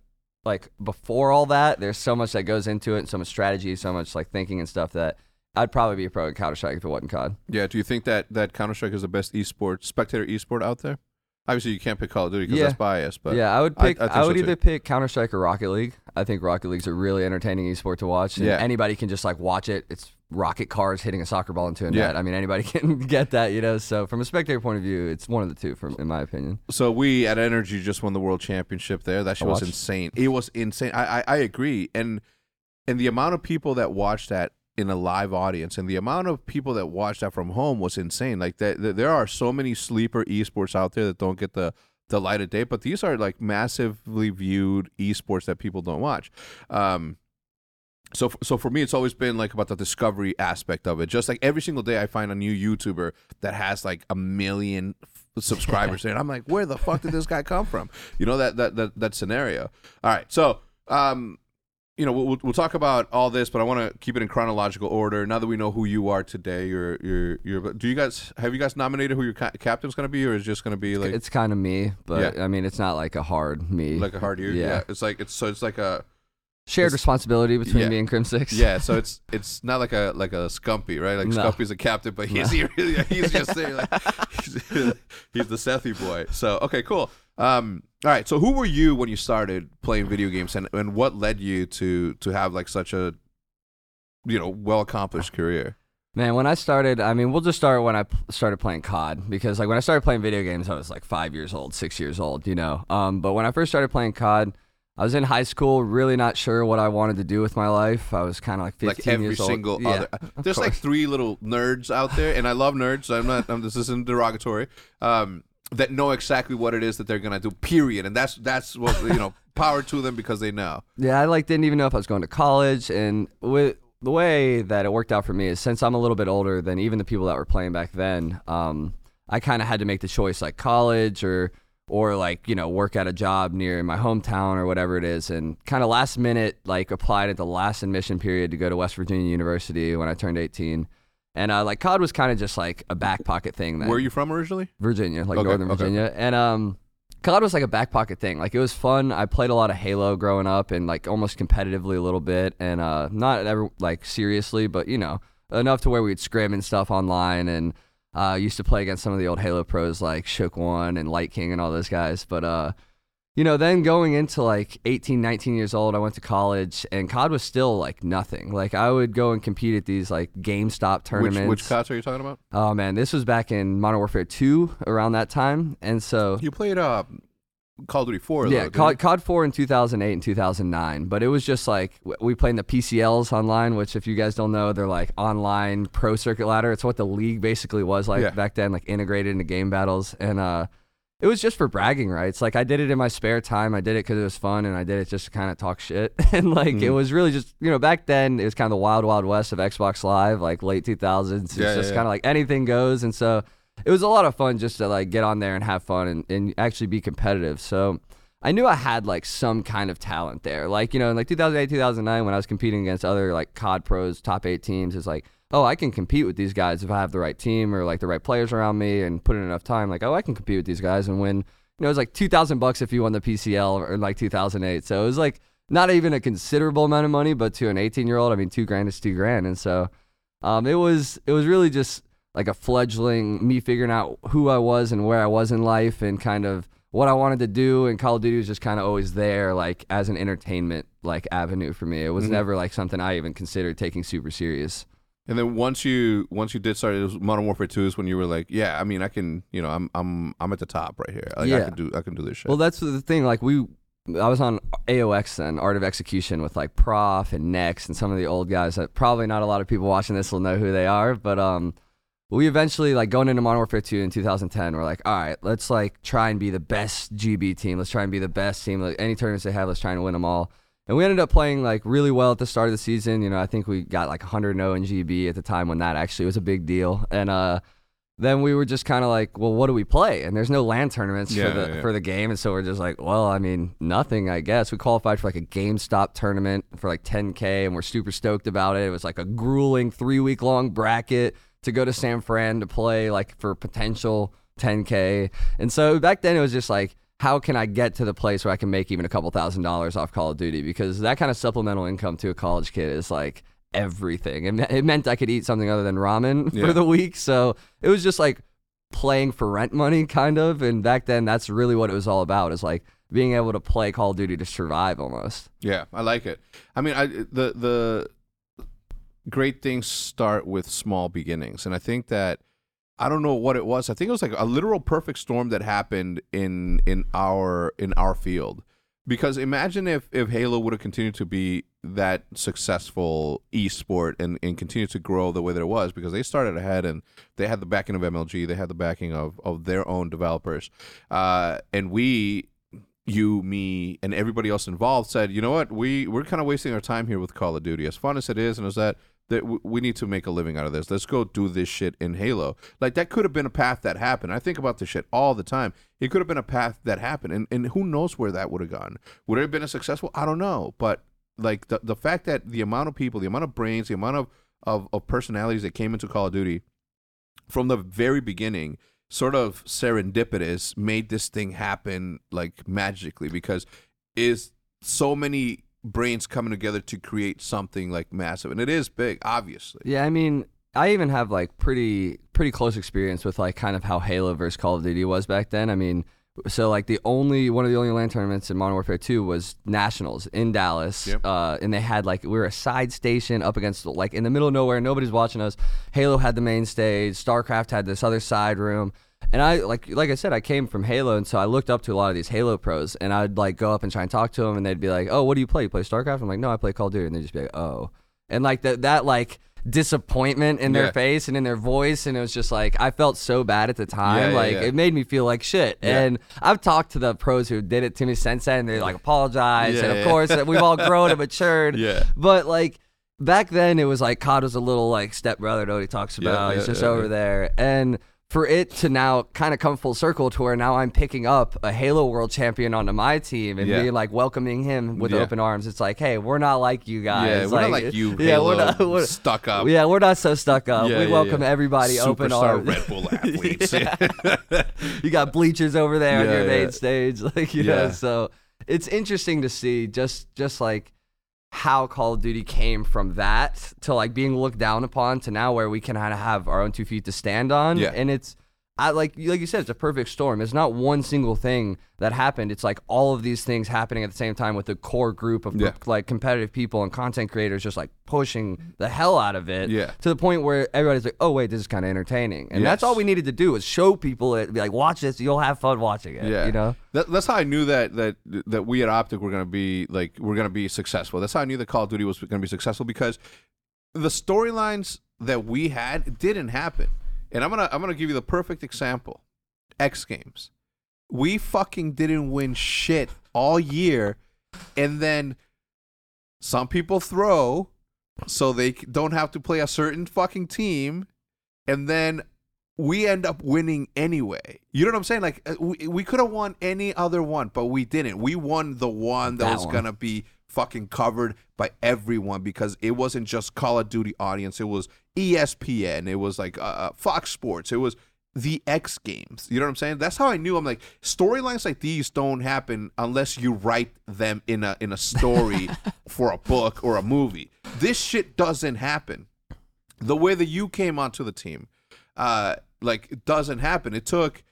like before all that, there's so much that goes into it, and so much strategy, so much like thinking and stuff that I'd probably be a pro at Counter Strike if it wasn't COD. Yeah. Do you think that that Counter Strike is the best esport spectator esport out there? Obviously, you can't pick Call of Duty because Yeah. that's biased. But yeah, I would pick. I I, think would so, either pick Counter Strike or Rocket League. I think Rocket League's a really entertaining esport to watch. And Yeah. anybody can just like watch it. It's rocket cars hitting a soccer ball into a Yeah. net. I mean, anybody can get that, you know. So from a spectator point of view, it's one of the two, from in my opinion. So we at Energy just won the world championship there. That shit was insane. It was insane. I, I I agree. And and the amount of people that watched that in a live audience and the amount of people that watched that from home was insane. Like that, that there are so many sleeper esports out there that don't get the the light of day, but these are like massively viewed esports that people don't watch. Um, so, so for me, it's always been like about the discovery aspect of it. Just like every single day, I find a new YouTuber that has like a million f- subscribers, and I'm like, where the fuck did this guy come from? You know that that that that scenario. All right, so um, you know, we'll we'll talk about all this, but I want to keep it in chronological order. Now that we know who you are today, you're you're you're. Do you guys have you guys nominated who your ca- captain's going to be, or is it just going to be like it's kind of me, but I mean, it's not like a hard me. like a hard year? Yeah. it's like it's so it's like a Shared responsibility between yeah. me and Crimsix. Yeah, so it's it's not like a like a Scumpy, right? Like No. Scumpy's a captain, but he's he really he's just there, like he's, he's the Sethy boy. So okay, cool. Um, all right. So who were you when you started playing video games, and and what led you to to have like such a you know well accomplished career? Man, when I started, I mean, we'll just start when I p- started playing COD because, like, when I started playing video games, I was like five years old, six years old, you know. Um, but when I first started playing COD, I was in high school, really not sure what I wanted to do with my life. I was kind of like 15 Like every years old. single Yeah, other. There's like three little nerds out there, and I love nerds. So I'm not. I'm, this isn't derogatory. Um, that know exactly what it is that they're gonna do. Period. And that's that's what you know. Power to them because they know. Yeah, I like didn't even know if I was going to college, and with the way that it worked out for me is since I'm a little bit older than even the people that were playing back then, um, I kind of had to make the choice like college or or like you know work at a job near my hometown or whatever it is, and kind of last minute like applied at the last admission period to go to West Virginia University when I turned 18. And uh, like COD was kind of just like a back pocket thing. Then. Where are you from originally? Virginia, like Okay, Northern okay. Virginia. And um COD was like a back pocket thing. Like it was fun. I played a lot of Halo growing up and like almost competitively a little bit and uh not ever like seriously, but you know, enough to where we'd scrim and stuff online and uh used to play against some of the old Halo pros like Shook One and Light King and all those guys. But uh you know, then going into like 18, 19 years old, I went to college and COD was still like nothing. Like I would go and compete at these like GameStop Which, tournaments. which CODs are you talking about? Oh man, this was back in Modern Warfare 2 around that time. And so You played uh, Call of Duty 4. yeah, though, COD. COD 4 in 2008 and 2009. But it was just like we played in the PCLs online, which if you guys don't know, they're like online pro circuit ladder. It's what the league basically was like Yeah. back then, like integrated into game battles. And uh, it was just for bragging rights. Like I did it in my spare time. I did it because it was fun, and I did it just to kind of talk shit. and like it Mhm. was really just you know back then it was kind of the wild wild west of Xbox Live, like late 2000s. It's Yeah, yeah, just yeah. kind of like anything goes, and so it was a lot of fun just to like get on there and have fun and, and actually be competitive. So. I knew I had like some kind of talent there. Like, you know, in like 2008, 2009, when I was competing against other like COD pros, top eight teams, it's like, oh, I can compete with these guys if I have the right team or like the right players around me and put in enough time. Like, oh, I can compete with these guys and win. You know, it was like 2000 bucks if you won the PCL or like 2008. So it was like not even a considerable amount of money, but to an 18 year old, I mean, two grand is two grand. And so um, it was, it was really just like a fledgling, me figuring out who I was and where I was in life and kind of what I wanted to do. And Call of Duty was just kind of always there, like as an entertainment like avenue for me. It was Mhm. never like something I even considered taking super serious. And then once you once you did start, it was Modern Warfare 2 is when you were like, yeah, I mean, I can, you know, I'm I'm I'm at the top right here. Like, I can do I can do this shit. Well, that's the thing. Like we, I was on AOX then, Art of Execution, with like Prof and Next and some of the old guys that probably not a lot of people watching this will know who they are. But um, we eventually like going into Modern Warfare 2 in 2010. We're like, all right, let's like try and be the best GB team. Let's try and be the best team. Like any tournaments they have, let's try and win them all. And we ended up playing like really well at the start of the season. You know, I think we got like 100 0 in GB at the time when that actually was a big deal. And uh, then we were just kind of like, well, what do we play? And there's no LAN tournaments Yeah, for the yeah. for the game, and so we're just like, well, I mean, nothing, I guess. We qualified for like a GameStop tournament for like 10k, and we're super stoked about it. It was like a grueling three week long bracket to go to San Fran to play like for potential 10k. And so back then it was just like. How can I get to the place where I can make even a couple thousand dollars off Call of Duty? Because that kind of supplemental income to a college kid is like everything. It, me- it meant I could eat something other than ramen Yeah. for the week. So it was just like playing for rent money kind of and back then that's really what it was all about is like being able to play call of duty to survive almost Yeah, I like it. I mean, I the the great things start with small beginnings, and I think that I don't know what it was. I think it was like a literal perfect storm that happened in in our in our field. Because imagine if if Halo would have continued to be that successful esport and and continue to grow the way that it was, because they started ahead and they had the backing of MLG, they had the backing of of their own developers, uh, and we you, me, and everybody else involved said, you know what, we we're kind of wasting our time here with Call of Duty. As fun as it is, and as that that we need to make a living out of this. Let's go do this shit in Halo. Like that could have been a path that happened. I think about this shit all the time. It could have been a path that happened, and and who knows where that would have gone? Would it have been a successful? I don't know, but like the the fact that the amount of people, the amount of brains, the amount of of, of personalities that came into Call of Duty from the very beginning sort of serendipitous made this thing happen like magically because is so many brains coming together to create something like massive and it is big obviously yeah i mean i even have like pretty pretty close experience with like kind of how halo versus call of duty was back then i mean so like the only one of the only LAN tournaments in Modern Warfare 2 was nationals in Dallas, Yep. uh, and they had like we were a side station up against like in the middle of nowhere, nobody's watching us. Halo had the main stage, StarCraft had this other side room, and I like like I said, I came from Halo, and so I looked up to a lot of these Halo pros, and I'd like go up and try and talk to them, and they'd be like, "Oh, what do you play? You play StarCraft?" I'm like, "No, I play Call of Duty," and they'd just be like, "Oh," and like that that like disappointment in their Yeah. face and in their voice and it was just like I felt so bad at the time Yeah, like yeah. it made me feel like shit and I've talked to the pros who did it to me since then and they like apologize and of course uh, we've all grown and matured Yeah. but like back then it was like COD was a little like stepbrother nobody talks Yeah, about he's just over there and for it to now kind of come full circle to where now I'm picking up a Halo World Champion onto my team and Yeah. being like welcoming him with Yeah. open arms. It's like, hey, we're not like you guys. yeah we're not like you Yeah, Halo we're not. We're, stuck up yeah, we're not so stuck up. Yeah, we welcome everybody open superstar arms. Red Bull athletes you got bleachers over there on your main stage, like you know. So it's interesting to see just just like how Call of Duty came from that to like being looked down upon to now where we can kind of have our own two feet to stand on. Yeah. And it's I like like you said, it's a perfect storm. It's not one single thing that happened. It's like all of these things happening at the same time with a core group of Yeah. like competitive people and content creators just like pushing the hell out of it. Yeah. To the point where everybody's like, oh wait, this is kind of entertaining, and that's all we needed to do was show people it. Be like, watch this, you'll have fun watching it. Yeah, You know. that, that's how I knew that that that we at OpTic were gonna be like we're gonna be successful. That's how I knew that Call of Duty was gonna be successful because the storylines that we had didn't happen. And I'm gonna I'm gonna give you the perfect example. X Games. We fucking didn't win shit all year, and then some people throw so they don't have to play a certain fucking team, and then we end up winning anyway. You know what I'm saying? Like uh, we, we could have won any other one, but we didn't. We won the one that, That was one. gonna be fucking covered by everyone because it wasn't just Call of Duty audience. It was ESPN. It was like uh, uh, Fox Sports. It was the X Games. You know what I'm saying? That's how I knew. I'm like storylines like these don't happen unless you write them in a in a story for a book or a movie. This shit doesn't happen the way that you came onto the team, uh, like it doesn't happen. It took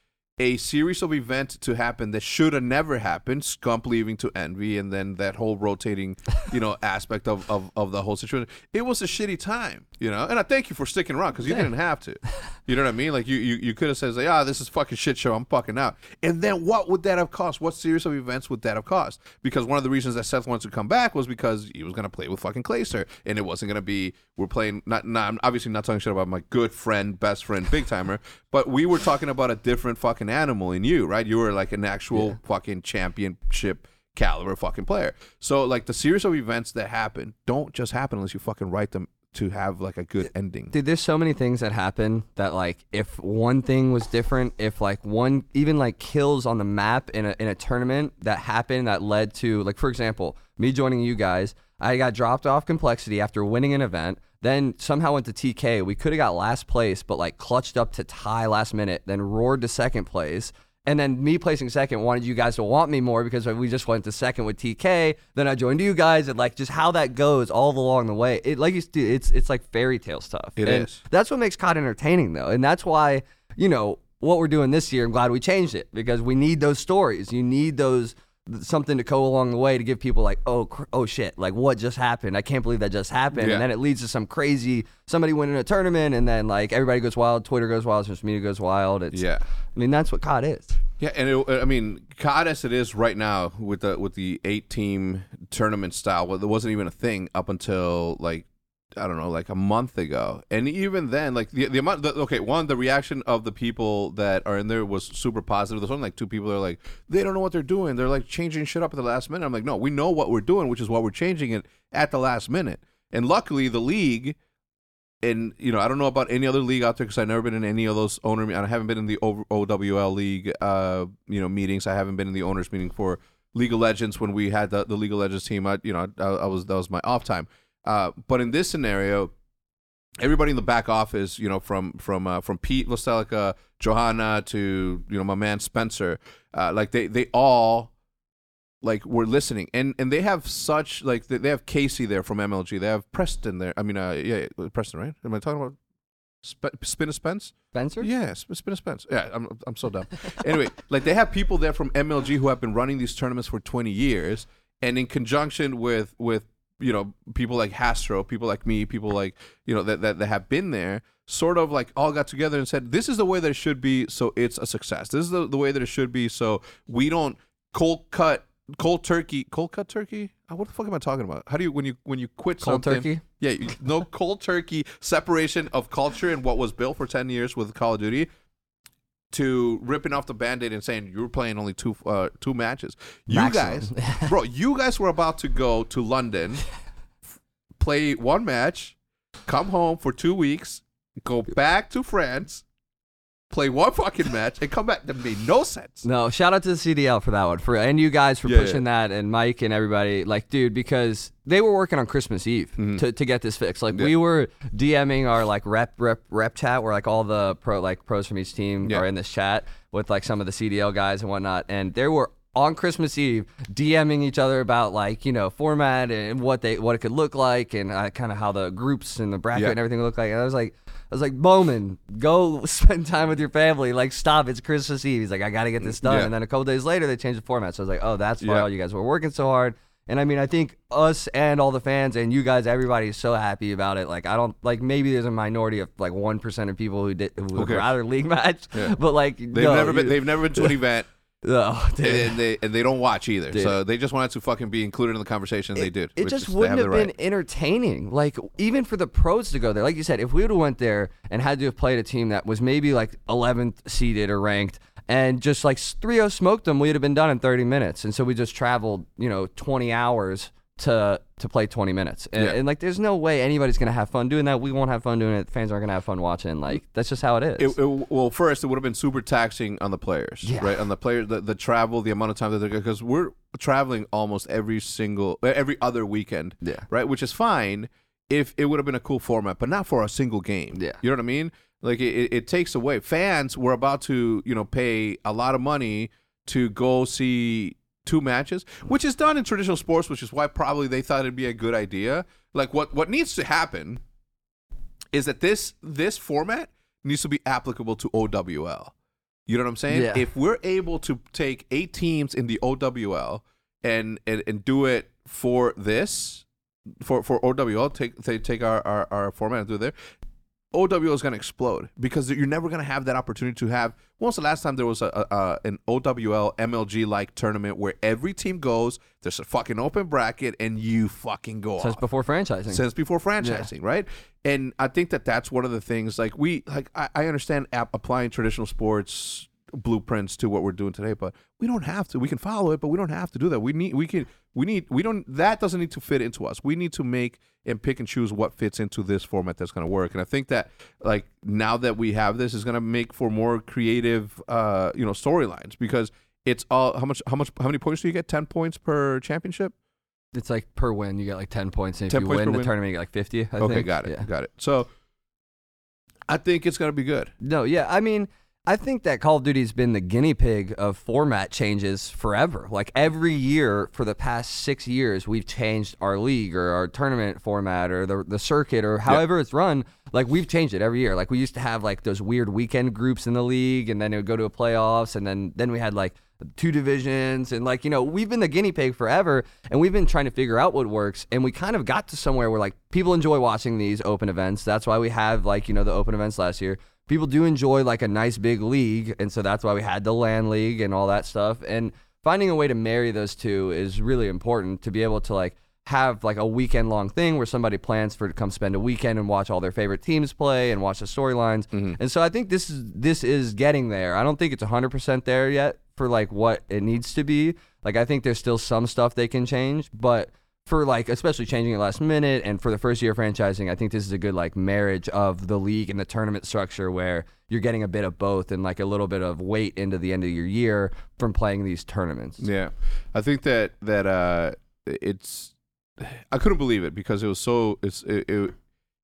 a series of events to happen that should have never happened. Scump leaving to Envy, and then that whole rotating, you know, aspect of, of, of the whole situation. It was a shitty time, you know. And I thank you for sticking around because you didn't have to. You know what I mean? Like you you, you could have said, like, ah, this is fucking shit show. I'm fucking out. And then what would that have cost? What series of events would that have cost? Because one of the reasons that Seth wanted to come back was because he was gonna play with fucking Clayster, and it wasn't gonna be we're playing. Not, not I'm obviously not talking shit about my good friend, best friend, BigTymeR, but we were talking about a different fucking animal in you, right? You were like an actual fucking championship caliber fucking player. So like the series of events that happen don't just happen unless you fucking write them to have like a good ending. Dude, there's so many things that happen that like if one thing was different, if like one even like kills on the map in a in a tournament that happened that led to like for example, me joining you guys, I got dropped off compLexity after winning an event, then somehow went to TK. We could have got last place, but like clutched up to tie last minute, then roared to second place. And then me placing second wanted you guys to want me more because we just went to second with TK. Then I joined you guys, and like just how that goes all along the way. It like you, it's it's like fairy tale stuff. It and is. That's what makes COD entertaining, though, and that's why you know what we're doing this year. I'm glad we changed it because we need those stories. You need those something to go along the way to give people like, oh, cr- oh shit, like what just happened? I can't believe that just happened, Yeah. and then it leads to some crazy somebody winning a tournament, and then like everybody goes wild, Twitter goes wild, social media goes wild. It's, Yeah. I mean that's what COD is. Yeah, and it, uh, I mean, COD as it is right now with the with the eight team tournament style, well, there wasn't even a thing up until like I don't know, like a month ago. And even then, like the the amount, the, okay, one the reaction of the people that are in there was super positive. There's only like two people that are like they don't know what they're doing. They're like changing shit up at the last minute. I'm like, no, we know what we're doing, which is why we're changing it at the last minute. And luckily, the league and you know, I don't know about any other league out there because I've never been in any of those owner. I haven't been in the OWL league, uh, you know, meetings. I haven't been in the owners meeting for League of Legends when we had the, the League of Legends team. I, you know, I, I was that was my off time. Uh, but in this scenario, everybody in the back office, you know, from from uh, from Pete Vlastelica, Johanna to you know my man Spencer, uh, like they they all like were listening. And and they have such like they, they have Casey there from MLG they have Preston there. I mean uh yeah yeah, Preston right? Am I talking about Sp- Spin Spence? Spencer? yeah Sp- Spin Spence. Yeah I'm I'm so dumb. Anyway like they have people there from MLG who have been running these tournaments for 20 years and in conjunction with with you know people like Hastr0 people like me people like you know that that, that have been there sort of like all got together and said this is the way that it should be so it's a success. This is the, the way that it should be so we don't cold cut cold turkey cold cut turkey? Uh, what the fuck am i talking about? How do you when you when you quit Cold something turkey? yeah you- no cold turkey separation of culture and what was built for 10 years with call of duty to ripping off the band-aid and saying you were playing only two uh, two matches you Maximum. guys bro you guys were about to go to london play one match come home for two weeks go back to france play one fucking match and come back that made no sense No, shout out to the CDL for that one, for and you guys for Yeah, pushing that, and Mike and everybody. Like, dude, because they were working on Christmas Eve to, to get this fixed. Like, Mm-hmm. We were DMing our like rep rep rep chat, where like all the pro like pros from each team Yeah. are in this chat with like some of the CDL guys and whatnot, and there were on Christmas Eve DMing each other about like you know format and what they what it could look like and uh, kind of how the groups and the bracket Yeah. and everything would look like. And I was like, I was like, Bowman, go spend time with your family. Like, stop. It's Christmas Eve. He's like, I got to get this done. Yeah. And then a couple days later, they changed the format. So I was like, oh, that's why Yeah. all you guys were working so hard. And I mean, I think us and all the fans and you guys, everybody is so happy about it. Like, I don't like maybe there's a minority of like one percent of people who did who would rather league match, Yeah. but like They've no, never been. They've never been to an event, oh, dude. and they and they don't watch either. Dude. So they just wanted to fucking be included in the conversation. and they did. It just wouldn't have been entertaining. Like even for the pros to go there, like you said, if we would have went there and had to have played a team that was maybe like 11th seeded or ranked, and just like 3-0 smoked them, we'd have been done in 30 minutes. And so we just traveled, you know, 20 hours to to play 20 minutes. And, Yeah. and like, there's no way anybody's gonna have fun doing that. We won't have fun doing it. Fans aren't gonna have fun watching. Like that's just how it is. It, it- well, first, it would have been super taxing on the players, Yeah. right? On the players, the, the travel, the amount of time that they're gonna because we're traveling almost every single, every other weekend, Yeah. right? Which is fine if it would have been a cool format, but not for a single game. Yeah. you know what I mean? Like it, it takes away fans were about to, you know, pay a lot of money to go see two matches, which is done in traditional sports, which is why probably they thought it'd be a good idea. Like what what needs to happen is that this this format needs to be applicable to OWL. You know what I'm saying? Yeah. If we're able to take eight teams in the OWL and and, and do it for this for for OWL, take take, take our, our our format and do it there. OWL is going to explode because you're never going to have that opportunity to have. When was the last time there was a, a, an OWL MLG like tournament where every team goes, there's a fucking open bracket, and you fucking go Since off before franchising. since before franchising, right? And I think that that's one of the things. Like we, like I, I understand ap- applying traditional sports blueprints to what we're doing today, but we don't have to. We can follow it, but we don't have to do that. We need, we can, we need, we don't. That doesn't need to fit into us. We need to make and pick and choose what fits into this format that's going to work. And I think that, like now that we have this, is going to make for more creative, uh, you know, storylines because it's all how much, how much, how many points do you get? Ten points per championship. it's like per win, you get like 10 points. And if you win the win? tournament, you get like 50. I okay, think. got it, Yeah. got it. So I think it's gonna be good. No, yeah. I mean, I think that Call of Duty's been the guinea pig of format changes forever. Like every year for the past six years, we've changed our league or our tournament format or the, the circuit or however it's run. Like we've changed it every year. Like we used to have like those weird weekend groups in the league and then it would go to a playoffs and then then we had like two divisions and like you know we've been the guinea pig forever and we've been trying to figure out what works and we kind of got to somewhere where like people enjoy watching these open events that's why we have like you know the open events last year people do enjoy like a nice big league and so that's why we had the LAN league and all that stuff and finding a way to marry those two is really important to be able to like have like a weekend long thing where somebody plans for to come spend a weekend and watch all their favorite teams play and watch the storylines. Mm-hmm. And so I think this is this is getting there. I don't think it's 100% there yet for like what it needs to be. Like I think there's still some stuff they can change, but for like especially changing it last minute and for the first year of franchising, I think this is a good like marriage of the league and the tournament structure where you're getting a bit of both and like a little bit of weight into the end of your year from playing these tournaments. Yeah, I think that that uh, it's I couldn't believe it because it was so it's it, it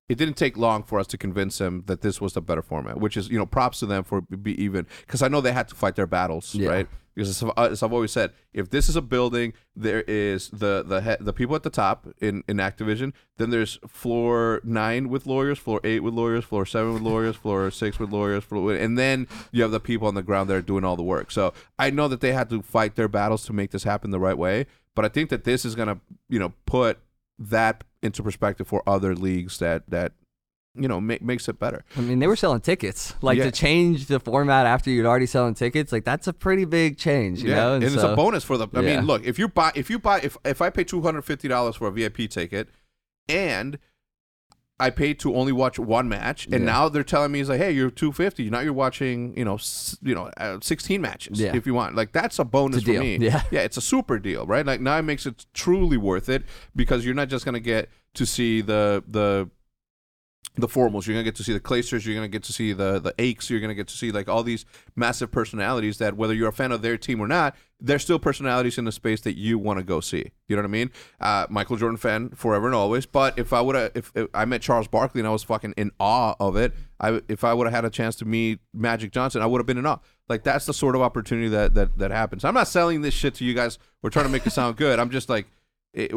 it didn't take long for us to convince them that this was the better format, which is you know props to them for be even because I know they had to fight their battles, Yeah. right? Because as, I've- uh, as I've always said, if this is a building, there is the the he, the people at the top in in Activision. Then there's floor nine with lawyers, floor eight with lawyers, floor seven with lawyers, floor six with lawyers, floor, and then you have the people on the ground that are doing all the work. So I know that they had to fight their battles to make this happen the right way. But I think that this is gonna you know put that into perspective for other leagues that that you know ma- makes it better. I mean, they were selling tickets. Like Yeah. to change the format after you'd already selling tickets, like that's a pretty big change, you know. and, it's a bonus for the. I Yeah. mean, look, if you buy, if you buy, if if I pay two hundred fifty dollars for a VIP ticket, and I paid to only watch one match, and Yeah. now they're telling me it's like, hey, you're two fifty. Now you're watching, you know, s- you know, uh, sixteen matches Yeah. if you want. Like that's a bonus a for me. Yeah. yeah, it's a super deal, right? Like now it makes it truly worth it because you're not just gonna get to see the the the Formals. You're gonna get to see the Claysters. You're gonna get to see the the Aches. You're gonna get to see like all these massive personalities that whether you're a fan of their team or not, they're still personalities in the space that you want to go see. You know what I mean? Uh, Michael Jordan fan forever and always. But if I would have, if, if I met Charles Barkley and I was fucking in awe of it, I if I would have had a chance to meet Magic Johnson, I would have been in awe. Like that's the sort of opportunity that that that happens. I'm not selling this shit to you guys. We're trying to make it sound good. I'm just like. It,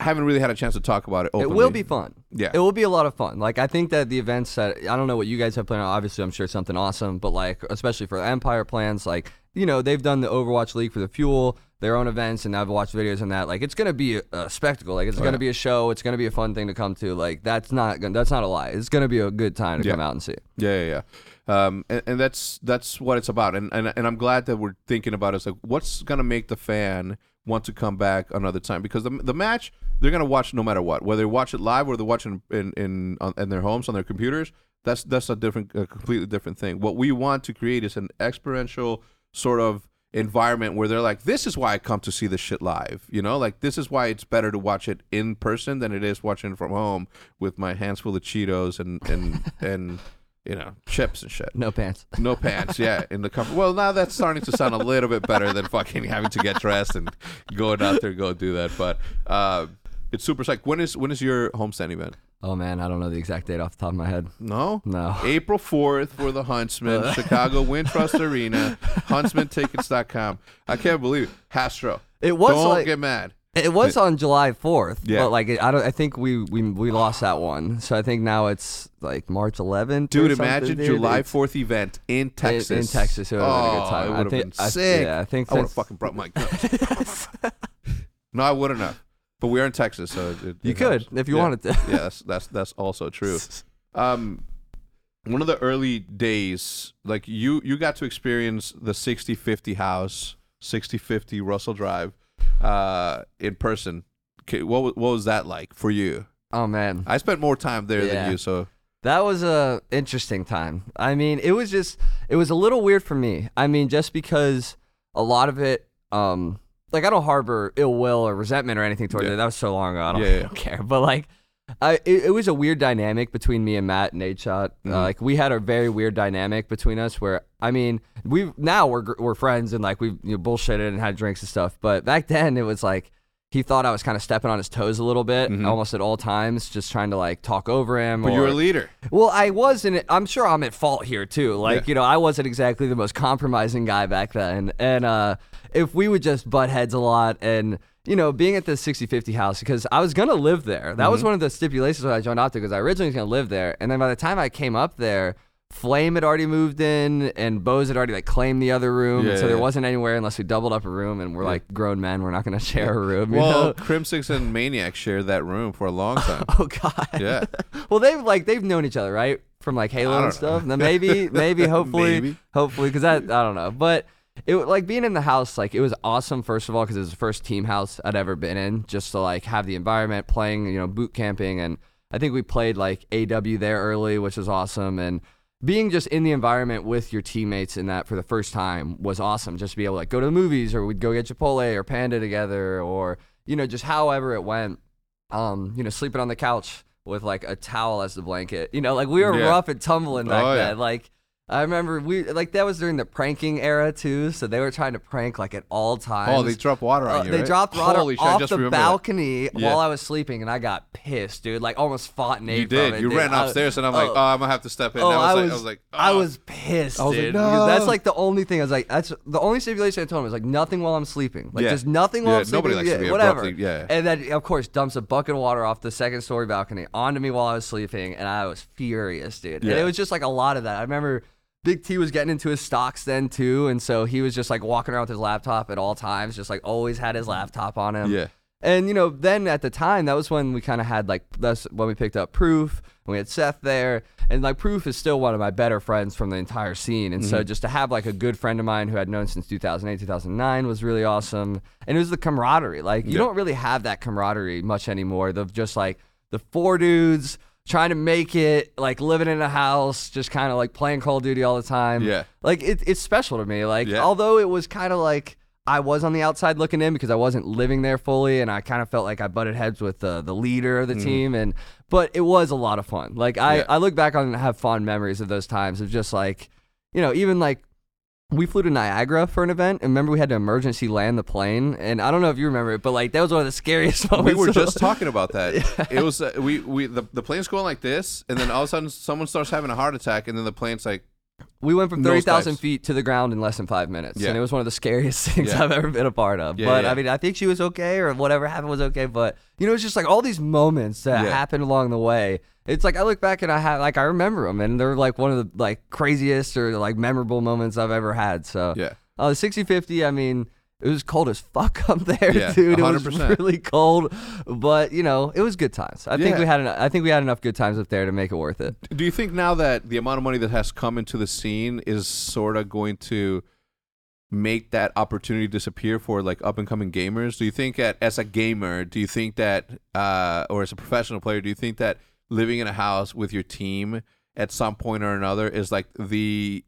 haven't really had a chance to talk about it. It will be fun. Yeah. It will be a lot of fun. Like I think that the events that I don't know what you guys have planned. Obviously, I'm sure something awesome, but like especially for Empire plans, like you know they've done the Overwatch League for the Fuel, their own events, and I've watched videos on that. Like it's gonna be a, a spectacle. Like it's gonna yeah. be a show. It's gonna be a fun thing to come to. Like that's not gonna, that's not a lie. It's gonna be a good time to Yeah. come out and see. Yeah, yeah, yeah. Um, and, and that's that's what it's about. And, and and I'm glad that we're thinking about it. It's like what's gonna make the fan want to come back another time because the the match they're gonna watch no matter what, whether they watch it live or they're watching in in on, in their homes on their computers. That's that's a different, a completely different thing. What we want to create is an experiential sort of environment where they're like, this is why I come to see this shit live. You know, like this is why it's better to watch it in person than it is watching from home with my hands full of Cheetos and and and you know chips and shit. No pants. No pants, yeah, in the comfort. Well, now that's starting to sound a little bit better than fucking having to get dressed and going out there and go do that. But uh, it's super psyched. When is when is your homestand event? Oh man, I don't know the exact date off the top of my head. No, No. April fourth for the Huntsmen, Chicago Wintrust Arena, HuntsmenTickets.com. I can't believe it. Hastr0. It was Don't like get mad. It was on July fourth, Yeah. but like I don't. I think we, we we lost that one, so I think now it's like March 11th. Dude, imagine dude. July fourth event in in- Texas. In, Texas, it would have been a good Oh, time. It I would have think, been I- sick. yeah, I think I would have fucking brought my guns. no, I wouldn't have. But we are in Texas, so it, it You could if you Yeah. wanted to. yeah, that's that's that's also true. Um, one of the early days, like you you got to experience the 60-50 house, 60-50 Russell Drive, uh, in person. What what was that like for you? Oh man, I spent more time there Yeah. than you, so That was a interesting time. I mean, it was just it was a little weird for me. I mean, just because a lot of it um like I don't harbor ill will or resentment or anything towards Yeah. it. That was so long ago. I don't, Yeah, yeah. I don't care. But like I it, it was a weird dynamic between me and Matt and Nadeshot. Uh, like we had a very weird dynamic between us where I mean, we now we're we're friends and like we've you know, bullshitted and had drinks and stuff. But back then it was like he thought I was kind of stepping on his toes a little bit, Mhm. almost at all times, just trying to like talk over him. but or, you're a leader. well, I wasn't. I'm sure I'm at fault here too. Like, Yeah. you know, I wasn't exactly the most compromising guy back then. And uh, if we would just butt heads a lot and, you know, being at the 6050 house, because I was going to live there. That was Mm-hmm. one of the stipulations when I joined OpTic, because I originally was going to live there. And then by the time I came up there, Flame had already moved in and Bose had already like claimed the other room. Yeah, and so there yeah. wasn't anywhere unless we doubled up a room and we're like grown men. We're not going to share a room. you Well, know? Crimsix and Maniac shared that room for a long time. Oh God. Yeah. well, they've like they've known each other, right? From like Halo and stuff. Then maybe, maybe, hopefully, Maybe. hopefully, because that I don't know, but it like being in the house, like it was awesome. First of all, because it was the first team house I'd ever been in, just to like have the environment, playing, you know, boot camping, and I think we played like AW there early, which was awesome, and being just in the environment with your teammates in that for the first time was awesome. Just to be able to like go to the movies or we'd go get Chipotle or Panda together or you know just however it went. Um, you know, sleeping on the couch with like a towel as the blanket. You know, like we were Yeah. rough and tumbling back Oh, yeah. then. Like I remember we like that was during the pranking era too. So they were trying to prank like at all times. Oh, they dropped water on Uh, you. they right? dropped water Holy off just the balcony Yeah. while I was sleeping, and I got pissed, dude. Like almost fought Nate. You did. it, You dude. ran I- upstairs, and I'm like, oh. oh, I'm gonna have to step in. Oh, I was, I was like, I oh. was pissed, I was like, dude. because That's like the only thing. I was like, that's the only stipulation I told him was like nothing while I'm sleeping, like Yeah. just nothing while Yeah, I'm sleeping. nobody likes to yeah, be whatever. abruptly- yeah. And then of course dumps a bucket of water off the second story balcony onto me while I was sleeping, and I was furious, dude. And it was just like a lot of that. I remember. Big T was getting into his stocks then too, and so he was just like walking around with his laptop at all times, just like always had his laptop on him. Yeah. And you know, then at the time, that was when we kind of had like that's when we picked up Proof, and we had Seth there, and like Proof is still one of my better friends from the entire scene, and Mm-hmm. so just to have like a good friend of mine who I'd known since 2008, 2009 was really awesome, and it was the camaraderie. Like you Yeah. don't really have that camaraderie much anymore. The just like the four dudes trying to make it, like living in a house, just kind of like playing Call of Duty all the time. Yeah. like it, it's special to me. Like Yeah. although it was kind of like. I was on the outside looking in because I wasn't living there fully, and I kind of felt like I butted heads with the the leader of the mm. team, and but it was a lot of fun. Like I. Yeah. I look back on and have fond memories of those times of just like, you know, even like we flew to Niagara for an event, and remember we had to emergency land the plane, and I don't know if you remember it, but like that was one of the scariest moments. We were just talking about that. It was uh, we we the, the plane's going like this, and then all of a sudden someone starts having a heart attack, and then the plane's like, we went from thirty thousand feet to the ground in less than five minutes, Yeah. and it was one of the scariest things Yeah. I've ever been a part of. Yeah, but. I mean, I think she was okay, or whatever happened was okay. But you know, it's just like all these moments that happened along the way. It's like I look back and I have like I remember them, and they're like one of the like craziest or like memorable moments I've ever had. So Yeah. uh, the 60 50, I mean, it was cold as fuck up there, Yeah, dude. It was 100%. really cold, but you know, it was good times. I think we had, I think we had enough good times up there to make it worth it. Do you think now that the amount of money that has come into the scene is sort of going to make that opportunity disappear for like up and coming gamers? Do you think that as a gamer, do you think that uh or as a professional player, do you think that living in a house with your team at some point or another is like the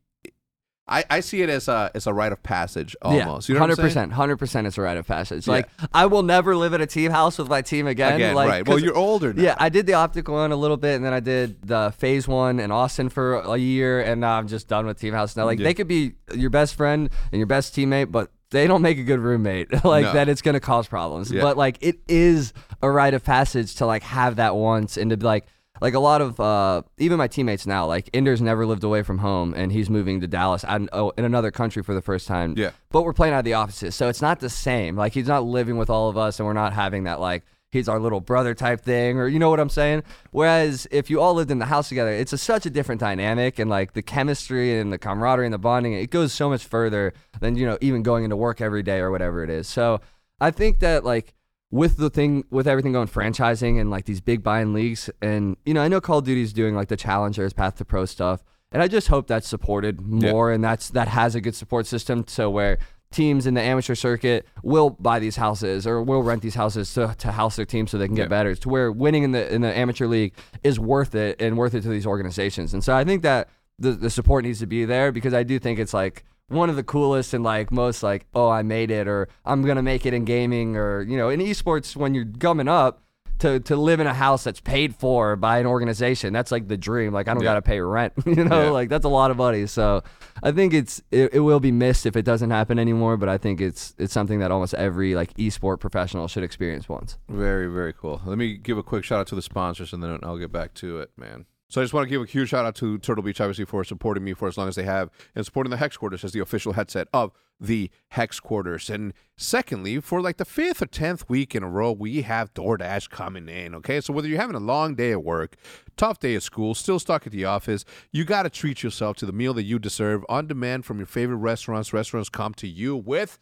I, I see it as a as a rite of passage almost. Yeah, you know what I'm hundred percent, hundred percent. It's a rite of passage. Yeah. Like I will never live at a team house with my team again. Again, like, right. Well, you're older now. Yeah, I did the OpTic one a little bit, and then I did the phase one in Austin for a year, and now I'm just done with Team House. Now, like Yeah. they could be your best friend and your best teammate, but they don't make a good roommate. like No. that, it's gonna cause problems. Yeah. But like it is a rite of passage to like have that once and to be like. Like a lot of uh, even my teammates now, like Ender's never lived away from home, and he's moving to Dallas and, oh, in another country for the first time. Yeah. But we're playing out of the offices, so it's not the same. Like he's not living with all of us, and we're not having that like he's our little brother type thing, or you know what I'm saying. Whereas if you all lived in the house together, it's a, such a different dynamic, and like the chemistry and the camaraderie and the bonding, it goes so much further than you know even going into work every day or whatever it is. So I think that like with the thing with everything going franchising and like these big buying leagues and you know I know Call of duty is doing like the challengers path to pro stuff and I just hope that's supported Yeah. more and that's that has a good support system so where teams in the amateur circuit will buy these houses or will rent these houses to, to house their team so they can get Yeah. better to where winning in the in the amateur league is worth it and worth it to these organizations and so I think that the, the support needs to be there because I do think it's like one of the coolest and like most like oh I made it or I'm gonna make it in gaming or you know in esports when you're gumming up to to live in a house that's paid for by an organization that's like the dream like I don't Yeah. gotta pay rent you know Yeah. like that's a lot of money so I think it's it, it will be missed if it doesn't happen anymore but I think it's it's something that almost every like esport professional should experience once Very, very cool. Let me give a quick shout out to the sponsors and then I'll get back to it, man. So I just want to give a huge shout out to Turtle Beach, obviously, for supporting me for as long as they have and supporting the Hex Quarters as the official headset of the Hex Quarters. And secondly, for like the fifth or tenth week in a row, we have DoorDash coming in. Okay. So whether you're having a long day at work, tough day at school, still stuck at the office, you got to treat yourself to the meal that you deserve on demand from your favorite restaurants. Restaurants come to you with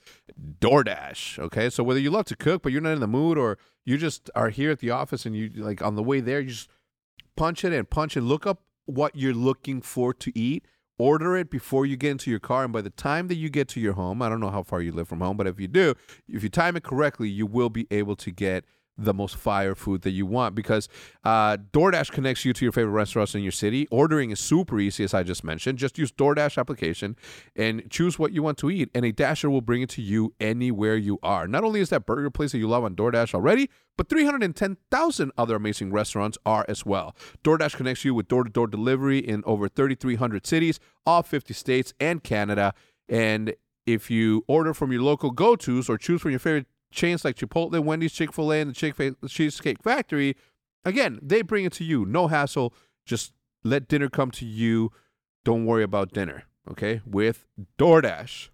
DoorDash. Okay. So whether you love to cook, but you're not in the mood, or you just are here at the office and you like on the way there, you just punch it and punch it. Look up what you're looking for to eat. Order it before you get into your car, and by the time that you get to your home, I don't know how far you live from home, but if you do, if you time it correctly, you will be able to get the most fire food that you want because uh, DoorDash connects you to your favorite restaurants in your city. Ordering is super easy, as I just mentioned. Just use DoorDash application and choose what you want to eat, and a Dasher will bring it to you anywhere you are. Not only is that burger place that you love on DoorDash already, but 310,000 other amazing restaurants are as well. DoorDash connects you with door-to-door delivery in over 3,300 cities, all 50 states, and Canada. And if you order from your local go-tos or choose from your favorite chains like Chipotle, Wendy's, Chick-fil-A, and the Chick Cheesecake Factory, again, they bring it to you. No hassle. Just let dinner come to you. Don't worry about dinner, okay? With DoorDash.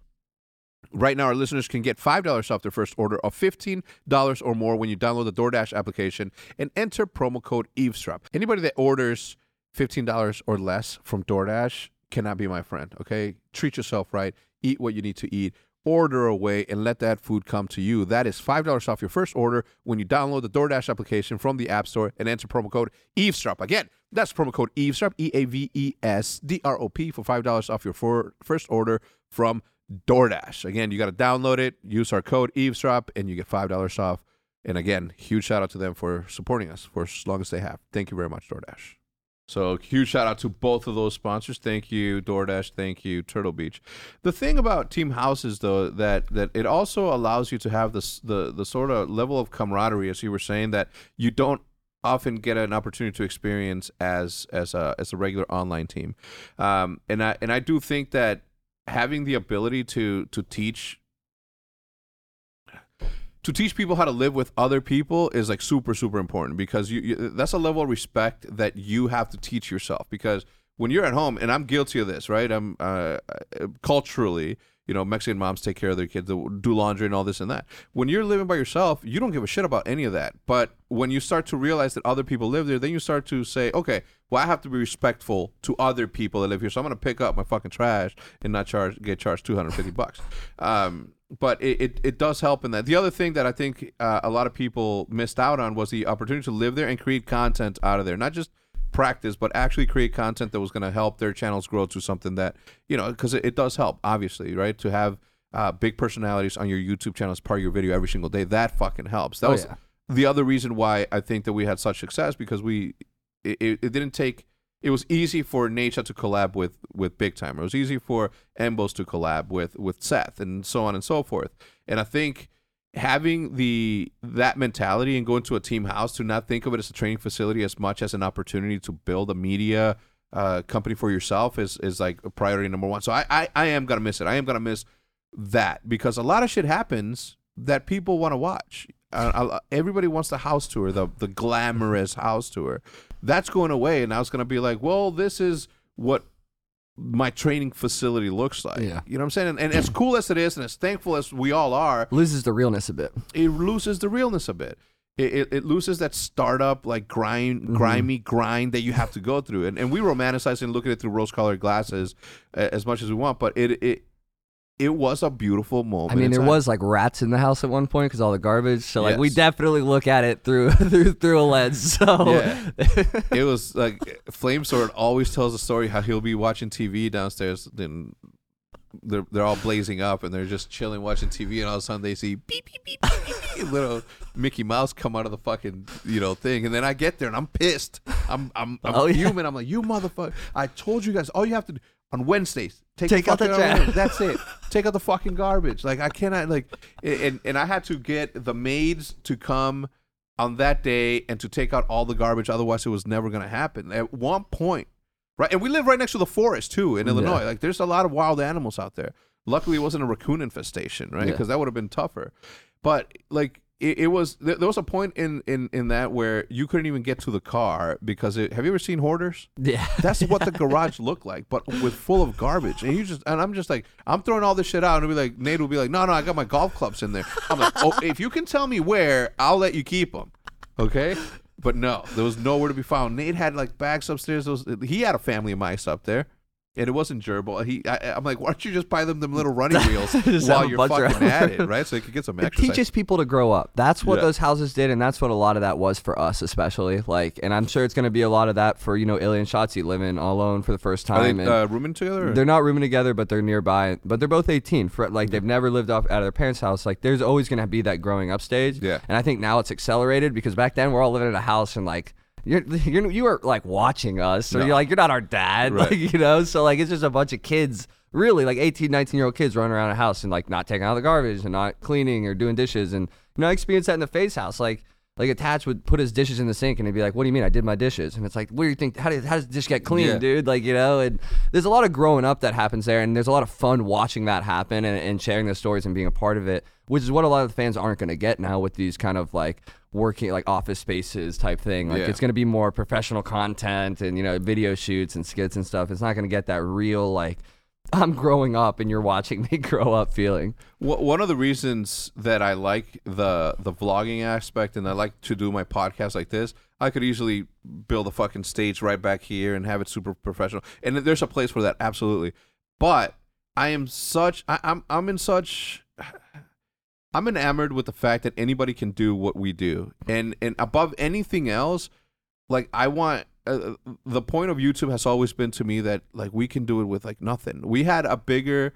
Right now, our listeners can get $5 off their first order of $15 or more when you download the DoorDash application and enter promo code eavesdrop. Anybody that orders $15 or less from DoorDash cannot be my friend, okay? Treat yourself right, eat what you need to eat, order away, and let that food come to you. That is $5 off your first order when you download the DoorDash application from the App Store and enter promo code eavesdrop. Again, that's promo code eavesdrop, E A V E S D R O P, for $5 off your for- first order from DoorDash. Again, you got to download it, use our code eavesdrop, and you get $5 off. And again, huge shout out to them for supporting us for as long as they have. Thank you very much, DoorDash. So huge shout out to both of those sponsors. Thank you, DoorDash. Thank you, Turtle Beach. The thing about team houses, though, that that it also allows you to have this the the sort of level of camaraderie, as you were saying, that you don't often get an opportunity to experience as as a as a regular online team. Um, and I and I do think that having the ability to to teach to teach people how to live with other people is like super super important because you, you that's a level of respect that you have to teach yourself because when you're at home, and I'm guilty of this, right? I'm uh, uh, culturally, you know, Mexican moms take care of their kids, do laundry and all this and that. When you're living by yourself, you don't give a shit about any of that. But when you start to realize that other people live there, then you start to say, okay, well, I have to be respectful to other people that live here, so I'm going to pick up my fucking trash and not charge get charged 250 bucks. Um, but it, it, it does help in that. The other thing that I think uh, a lot of people missed out on was the opportunity to live there and create content out of there, not just practice, but actually create content that was going to help their channels grow to something that you know, because it, it does help, obviously, right? To have uh, big personalities on your YouTube channel as part of your video every single day, that fucking helps. That Oh, was yeah. the other reason why I think that we had such success because we it, it, it didn't take it was easy for Nature to collab with with Big Time. It was easy for MBoZe to collab with with Seth and so on and so forth. And I think having the that mentality and going to a team house to not think of it as a training facility as much as an opportunity to build a media uh, company for yourself is is like a priority number one. So I, I I am gonna miss it. I am gonna miss that because a lot of shit happens that people want to watch. Uh, everybody wants the house tour, the the glamorous house tour. That's going away, and now it's going to be like, well, this is what my training facility looks like. Yeah. You know what I'm saying? And, and as cool as it is, and as thankful as we all are, Loses the realness a bit. it loses the realness a bit. It, it, it loses that startup like grind, grimy grind that you have to go through, and and we romanticize and look at it through rose-colored glasses uh, as much as we want, but it it it was a beautiful moment. I mean, there was like rats in the house at one point because all the garbage. So like, we definitely look at it through through through a lens. So Yeah. it was like Flame Sword always tells a story how he'll be watching TV downstairs, then they're they're all blazing up and they're just chilling watching TV, and all of a sudden they see beep beep beep beep, beep, beep little Mickey Mouse come out of the fucking you know thing, and then I get there and I'm pissed. I'm I'm I'm Oh, yeah. human. I'm like you motherfucker. I told you guys all you have to do on Wednesdays take, Take out the trash. garbage. That's it. Take out the fucking garbage. Like I cannot like, and and I had to get the maids to come on that day and to take out all the garbage. Otherwise, it was never going to happen. At one point, right? And we live right next to the forest too in Illinois. Like there's a lot of wild animals out there. Luckily, it wasn't a raccoon infestation, right? Yeah. Because that would have been tougher. But like it, it was, there, there was a point in in in that where you couldn't even get to the car because it. Have you ever seen hoarders? yeah, That's what the garage looked like, but with full of garbage. And you just and I'm just like, I'm throwing all this shit out, and it'll be like Nate will be like, no, no, I got my golf clubs in there. I'm like, oh, if you can tell me where, I'll let you keep them, okay? But no, there was nowhere to be found. Nate had like bags upstairs. Those he had a family of mice up there. And it wasn't gerbil. He, I, I'm like, why don't you just buy them them little running wheels while you're fucking at it, right? So you could get some it exercise. teaches people to grow up. That's what Yeah. those houses did, and that's what a lot of that was for us, especially. Like, and I'm sure it's going to be a lot of that for you know iLLeY and Shotzzy living all alone for the first Are time. they and uh, rooming together? or- They're not rooming together, but they're nearby. But they're both 18. For like they've never lived off out of their parents' house. Like there's always gonna be that growing up stage. Yeah. And I think now it's accelerated because back then we're all living in a house and like you're you're you are like watching us, or No. you're like you're not our dad, Right. like you know. So like it's just a bunch of kids, really like 18, 19 year old kids running around a house and like not taking out the garbage and not cleaning or doing dishes. And you know I experienced that in the FaZe house, like. Like Attach would put his dishes in the sink and he'd be like, "What do you mean I did my dishes?" And it's like, "What do you think? How did how does dish get clean, Yeah. dude?" Like you know, and there's a lot of growing up that happens there, and there's a lot of fun watching that happen and, and sharing those stories and being a part of it, which is what a lot of the fans aren't going to get now with these kind of like working like office spaces type thing. Like Yeah. it's going to be more professional content and you know video shoots and skits and stuff. It's not going to get that real like I'm growing up and you're watching me grow up feeling. One of the reasons that I like the the vlogging aspect and I like to do my podcast like this, I could easily build a fucking stage right back here and have it super professional. And there's a place for that, absolutely. But I am such I, I'm I'm in such I'm enamored with the fact that anybody can do what we do, and and above anything else, like I want. Uh, the point of YouTube has always been to me that like we can do it with like nothing. We had a bigger,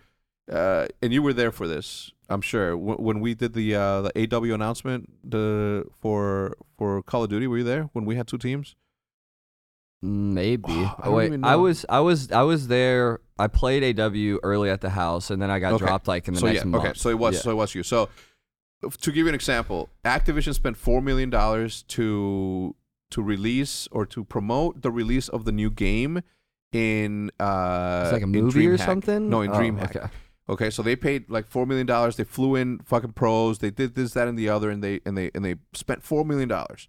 uh, and you were there for this, I'm sure. W- when we did the uh, the AW announcement the for for Call of Duty, were you there when we had two teams? Maybe. I Oh, wait, I was I was I was there. I played AW early at the house, and then I got Okay. dropped like in the so next yeah, month. okay. So it was Yeah. so it was you. So to give you an example, Activision spent four million dollars to to release or to promote the release of the new game in uh It's like a movie or something. No, in Oh, DreamHack. Okay. Okay, so they paid like four million dollars. They flew in fucking pros. They did this, that, and the other, and they and they and they spent four million dollars.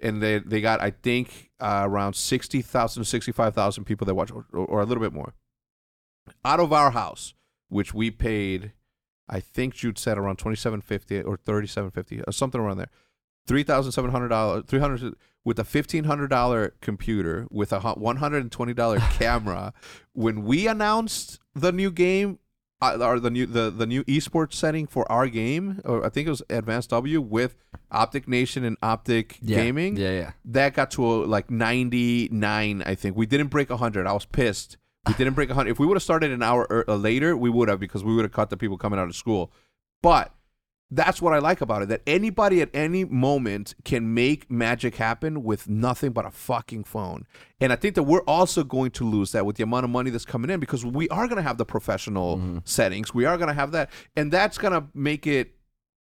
and they they got I think uh, around 60,000 65,000 people that watch or, or a little bit more. Out of our house, which we paid I think Jude said around 2750 or 3750 or uh, something around there. $3,700 300 with a $1500 computer with a $120 camera. When we announced the new game uh, or the new the, the new esports setting for our game or I think it was Advanced W with OpTic Nation and OpTic Yeah. Gaming Yeah, yeah. that got to a, like 99 i think. We didn't break 100 i was pissed. We didn't break 100 if we would have started an hour uh, later we would have because we would have caught the people coming out of school. But that's what i like about it that anybody at any moment can make magic happen with nothing but a fucking phone and i think that we're also going to lose that with the amount of money that's coming in because we are going to have the professional mm-hmm. settings we are going to have that and that's going to make it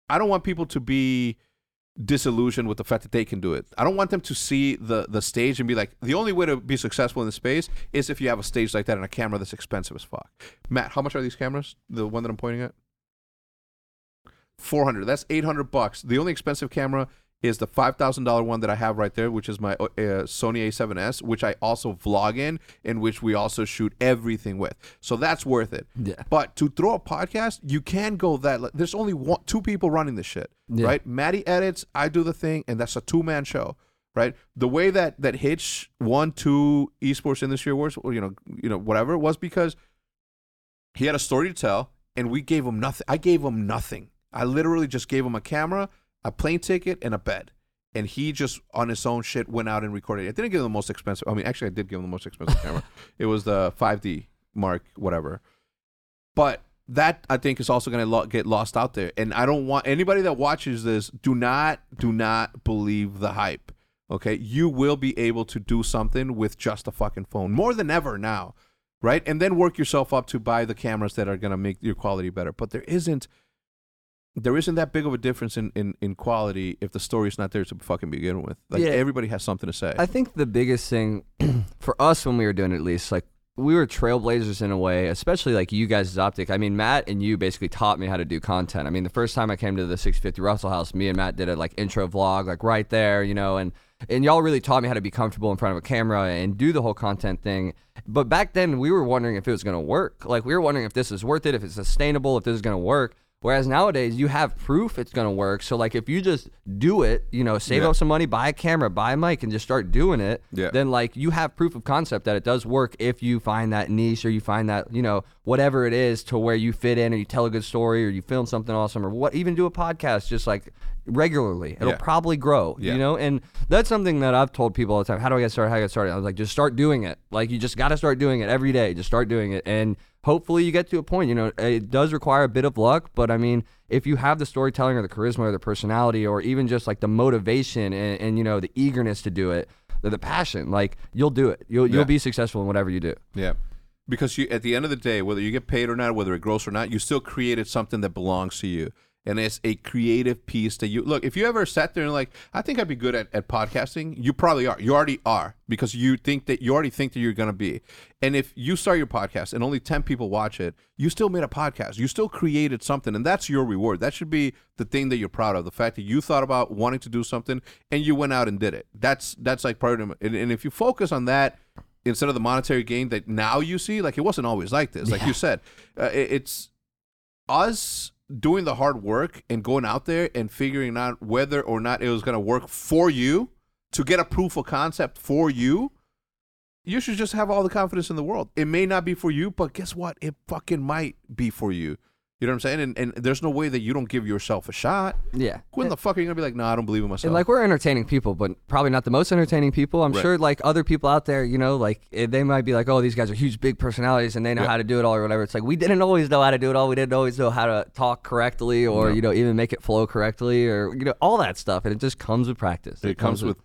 i don't want people to be disillusioned with the fact that they can do it. I don't want them to see the the stage and be like, the only way to be successful in the space is if you have a stage like that and a camera that's expensive as fuck. Matt, how much are these cameras? The one that I'm pointing at? 400. That's 800 bucks. The only expensive camera is the $5,000 one that I have right there, which is my uh, Sony A7S, which I also vlog in, in which we also shoot everything with. So that's worth it. Yeah. But to throw a podcast, you can go that. There's only one, two people running this shit, Yeah. right? Maddie edits, I do the thing, and that's a two man show, right? The way that that Hitch won two esports industry awards, or you know, you know, whatever, was because he had a story to tell, and we gave him nothing. I gave him nothing. I literally just gave him a camera, a plane ticket, and a bed. And he just on his own shit went out and recorded. it. I didn't give him the most expensive. I mean, actually, I did give him the most expensive camera. It was the 5D Mark, whatever. But that I think is also going to lo- get lost out there. And I don't want anybody that watches this do not do not believe the hype. Okay, you will be able to do something with just a fucking phone more than ever now, right? And then work yourself up to buy the cameras that are going to make your quality better. But there isn't there isn't that big of a difference in, in, in quality if the story's not there to fucking begin with. Like Yeah. everybody has something to say. I think the biggest thing for us when we were doing it, at least, like we were trailblazers in a way, especially like you guys' OpTic. I mean, Matt and you basically taught me how to do content. I mean, the first time I came to the 650 Russell House, me and Matt did a like intro vlog, like right there, you know, and and y'all really taught me how to be comfortable in front of a camera and do the whole content thing. But back then, we were wondering if it was going to work. Like we were wondering if this is worth it, if it's sustainable, if this is going to work. Whereas nowadays, you have proof it's going to work. So like if you just do it, you know, save Yeah. up some money, buy a camera, buy a mic, and just start doing it Yeah. then like you have proof of concept that it does work if you find that niche or you find that you know whatever it is to where you fit in or you tell a good story or you film something awesome or what even do a podcast just like regularly it'll Yeah. probably grow Yeah. you know and that's something that i've told people all the time how do i get started how do i get started i was like just start doing it like you just got to start doing it every day just start doing it and hopefully you get to a point you know it does require a bit of luck but i mean if you have the storytelling or the charisma or the personality or even just like the motivation and, and you know the eagerness to do it the, the passion like you'll do it you'll, Yeah. you'll be successful in whatever you do Yeah. Because you at the end of the day, whether you get paid or not, whether it grows or not, you still created something that belongs to you. And it's a creative piece that you look. If you ever sat there and like, I think I'd be good at, at podcasting, you probably are. You already are because you think that you already think that you're gonna be. And if you start your podcast and only ten people watch it, you still made a podcast. You still created something, and that's your reward. That should be the thing that you're proud of. The fact that you thought about wanting to do something and you went out and did it. That's that's like part of it. And, and if you focus on that instead of the monetary gain that now you see like it wasn't always like this like you said uh, it- it's us doing the hard work and going out there and figuring out whether or not it was going to work for you to get a proof of concept for you you should just have all the confidence in the world. It may not be for you but guess what? It fucking might be for you you know what i'm saying and, and there's no way that you don't give yourself a shot yeah when the fuck are you gonna be like no i don't believe in myself And like we're entertaining people, but probably not the most entertaining people. I'm Right. sure like other people out there, you know, like eh, they might be like, oh, these guys are huge, big personalities, and they know Yeah. how to do it all or whatever. It's like we didn't always know how to do it all. We didn't always know how to talk correctly, or No. you know, even make it flow correctly, or you know, all that stuff. And it just comes with practice. It, comes, with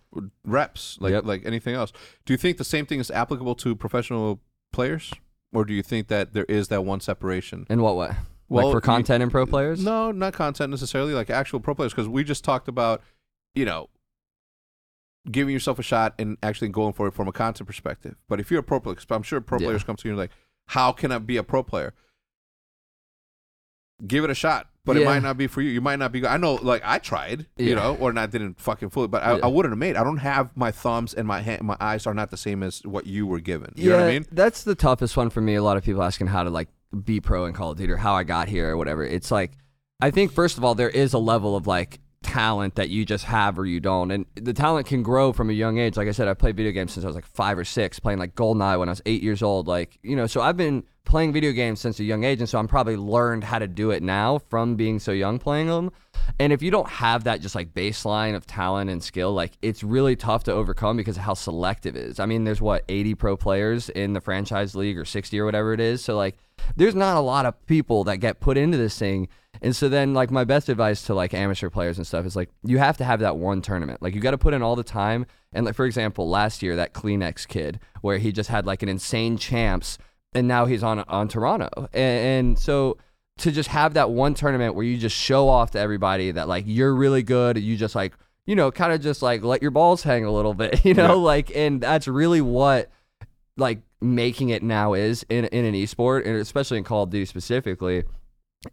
reps, like Yep. like anything else. Do you think the same thing is applicable to professional players, or do you think that there is that one separation? in what way? Well, like for content and pro players. No, not content necessarily, like actual pro players, because we just talked about, you know, giving yourself a shot and actually going for it from a content perspective. But if you're a pro player, I'm sure pro Yeah. players come to you and like, how can I be a pro player? Give it a shot. but it might not be for you. You might not be. I know, like I tried, you know, or not didn't fucking fully, but I, Yeah. I wouldn't have made. I don't have my thumbs and my hand, my eyes are not the same as what you were given. You know what I mean? That's the toughest one for me. A lot of people asking how to like be pro in Call of Duty or how I got here or whatever. It's like I think first of all there is a level of like talent that you just have or you don't, and the talent can grow from a young age. Like I said, I played video games since I was like five or six, playing like GoldenEye when I was eight years old. Like you know, so I've been playing video games since a young age, and so I'm probably learned how to do it now from being so young playing them. And if you don't have that just like baseline of talent and skill, like it's really tough to overcome because of how selective it is. I mean, there's what 80 pro players in the franchise league or 60 or whatever it is. So like there's not a lot of people that get put into this thing. And so then like my best advice to like amateur players and stuff is like you have to have that one tournament. Like you got to put in all the time. And like for example, last year that CleanX kid where he just had like an insane champs and now he's on on Toronto. And, and so to just have that one tournament where you just show off to everybody that like you're really good, you just like you know kind of just like let your balls hang a little bit, you know, Yeah. like and that's really what like making it now is in in an esport and especially in Call of Duty specifically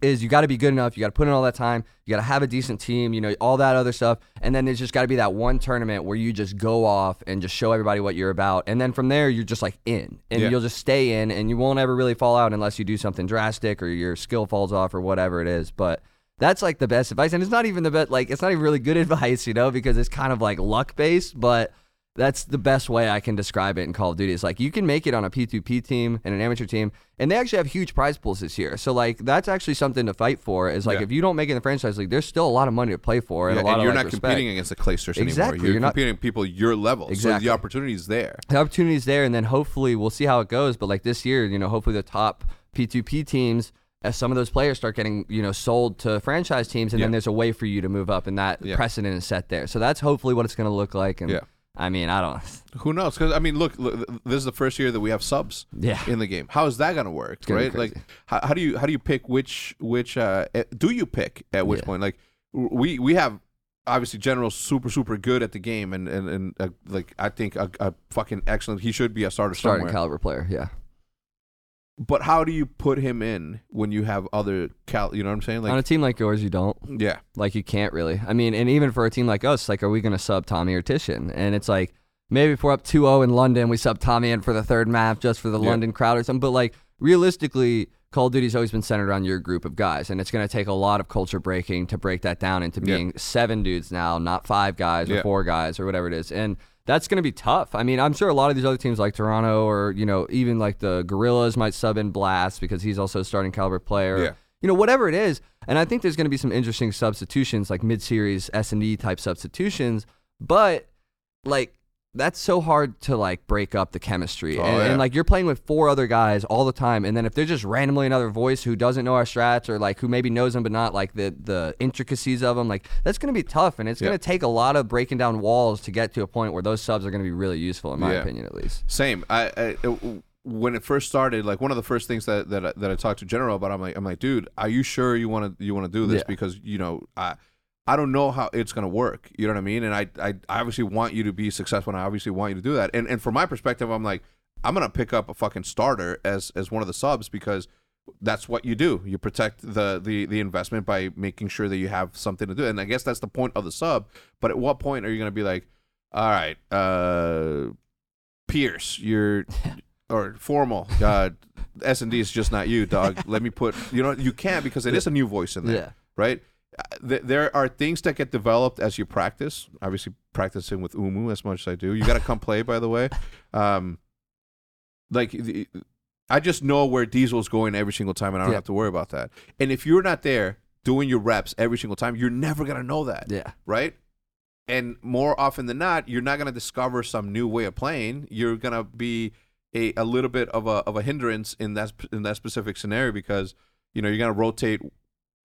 is you got to be good enough. You got to put in all that time. You got to have a decent team. You know all that other stuff, and then there's just got to be that one tournament where you just go off and just show everybody what you're about, and then from there you're just like in, and Yeah. you'll just stay in, and you won't ever really fall out unless you do something drastic or your skill falls off or whatever it is. But that's like the best advice, and it's not even the best. Like it's not even really good advice, you know, because it's kind of like luck based, but. That's the best way I can describe it in Call of Duty. Is like you can make it on a P2P team and an amateur team, and they actually have huge prize pools this year. So like that's actually something to fight for. Is like Yeah. if you don't make it in the franchise league, there's still a lot of money to play for and Yeah, a lot and of you're like, not respect. competing against the Claysters Exactly, anymore. You're, you're not- competing with people your level. So Exactly. the opportunity is there. the opportunity's there, and then hopefully we'll see how it goes. But like this year, you know, hopefully the top P2P teams, as some of those players start getting you know sold to franchise teams, and Yeah. then there's a way for you to move up, and that Yeah. precedent is set there. So that's hopefully what it's going to look like. And Yeah. I mean, I don't. Who knows? Because I mean, look, look, this is the first year that we have subs Yeah. in the game. How is that going to work? gonna right? Like, how, how do you how do you pick which which uh eh, do you pick at which Yeah. point? Like, we we have obviously general super super good at the game and and and uh, like I think a, a fucking excellent. He should be a starter Starting somewhere. caliber player, yeah. But how do you put him in when you have other cal? You know what I'm saying? On a team like yours, you don't. yeah, Like you can't really. I mean, and even for a team like us, like are we going to sub Tommy or Tishan? And it's like maybe if we're up 2-0 in London, we sub Tommy in for the third map just for the Yeah. London crowd or something. But like realistically, Call of Duty's always been centered on your group of guys, and it's going to take a lot of culture breaking to break that down into Yeah. being seven dudes now, not five guys or Yeah. four guys or whatever it is. And that's going to be tough. I mean, I'm sure a lot of these other teams like Toronto or you know even like the Guerrillas might sub in Blast because he's also a starting caliber player Yeah. you know, whatever it is. And I think there's going to be some interesting substitutions, like mid-series S and D type substitutions. But like that's so hard to like break up the chemistry. Oh, and, yeah. and like you're playing with four other guys all the time, and then if there's just randomly another voice who doesn't know our strats or like who maybe knows them but not like the the intricacies of them, like that's going to be tough, and it's Yeah. going to take a lot of breaking down walls to get to a point where those subs are going to be really useful, in my Yeah. opinion, at least. Same. I, I it- when it first started, like one of the first things that that I, that I talked to General about, I'm like, I'm like, dude, are you sure you want to you want to do this? Because you know, I I don't know how it's gonna work. You know what I mean? And I I obviously want you to be successful, and I obviously want you to do that. And and from my perspective, I'm like, I'm gonna pick up a fucking starter as as one of the subs because that's what you do. You protect the the the investment by making sure that you have something to do. And I guess that's the point of the sub. But at what point are you gonna be like, all right, uh, Pierce, you're or formal. Uh, S and D is just not you, dog. Let me put. You know, you can't because it is a new voice in there, Yeah. right? Th- There are things that get developed as you practice. Obviously, practicing with Umu as much as I do. You got to come play, by the way. Um, like the, I just know where Diesel's going every single time, and I don't Yeah. have to worry about that. And if you're not there doing your reps every single time, you're never gonna know that Yeah. right? And more often than not, you're not going to discover some new way of playing. You're going to be a, a little bit of a of a hindrance in that in that specific scenario because you know you're to rotate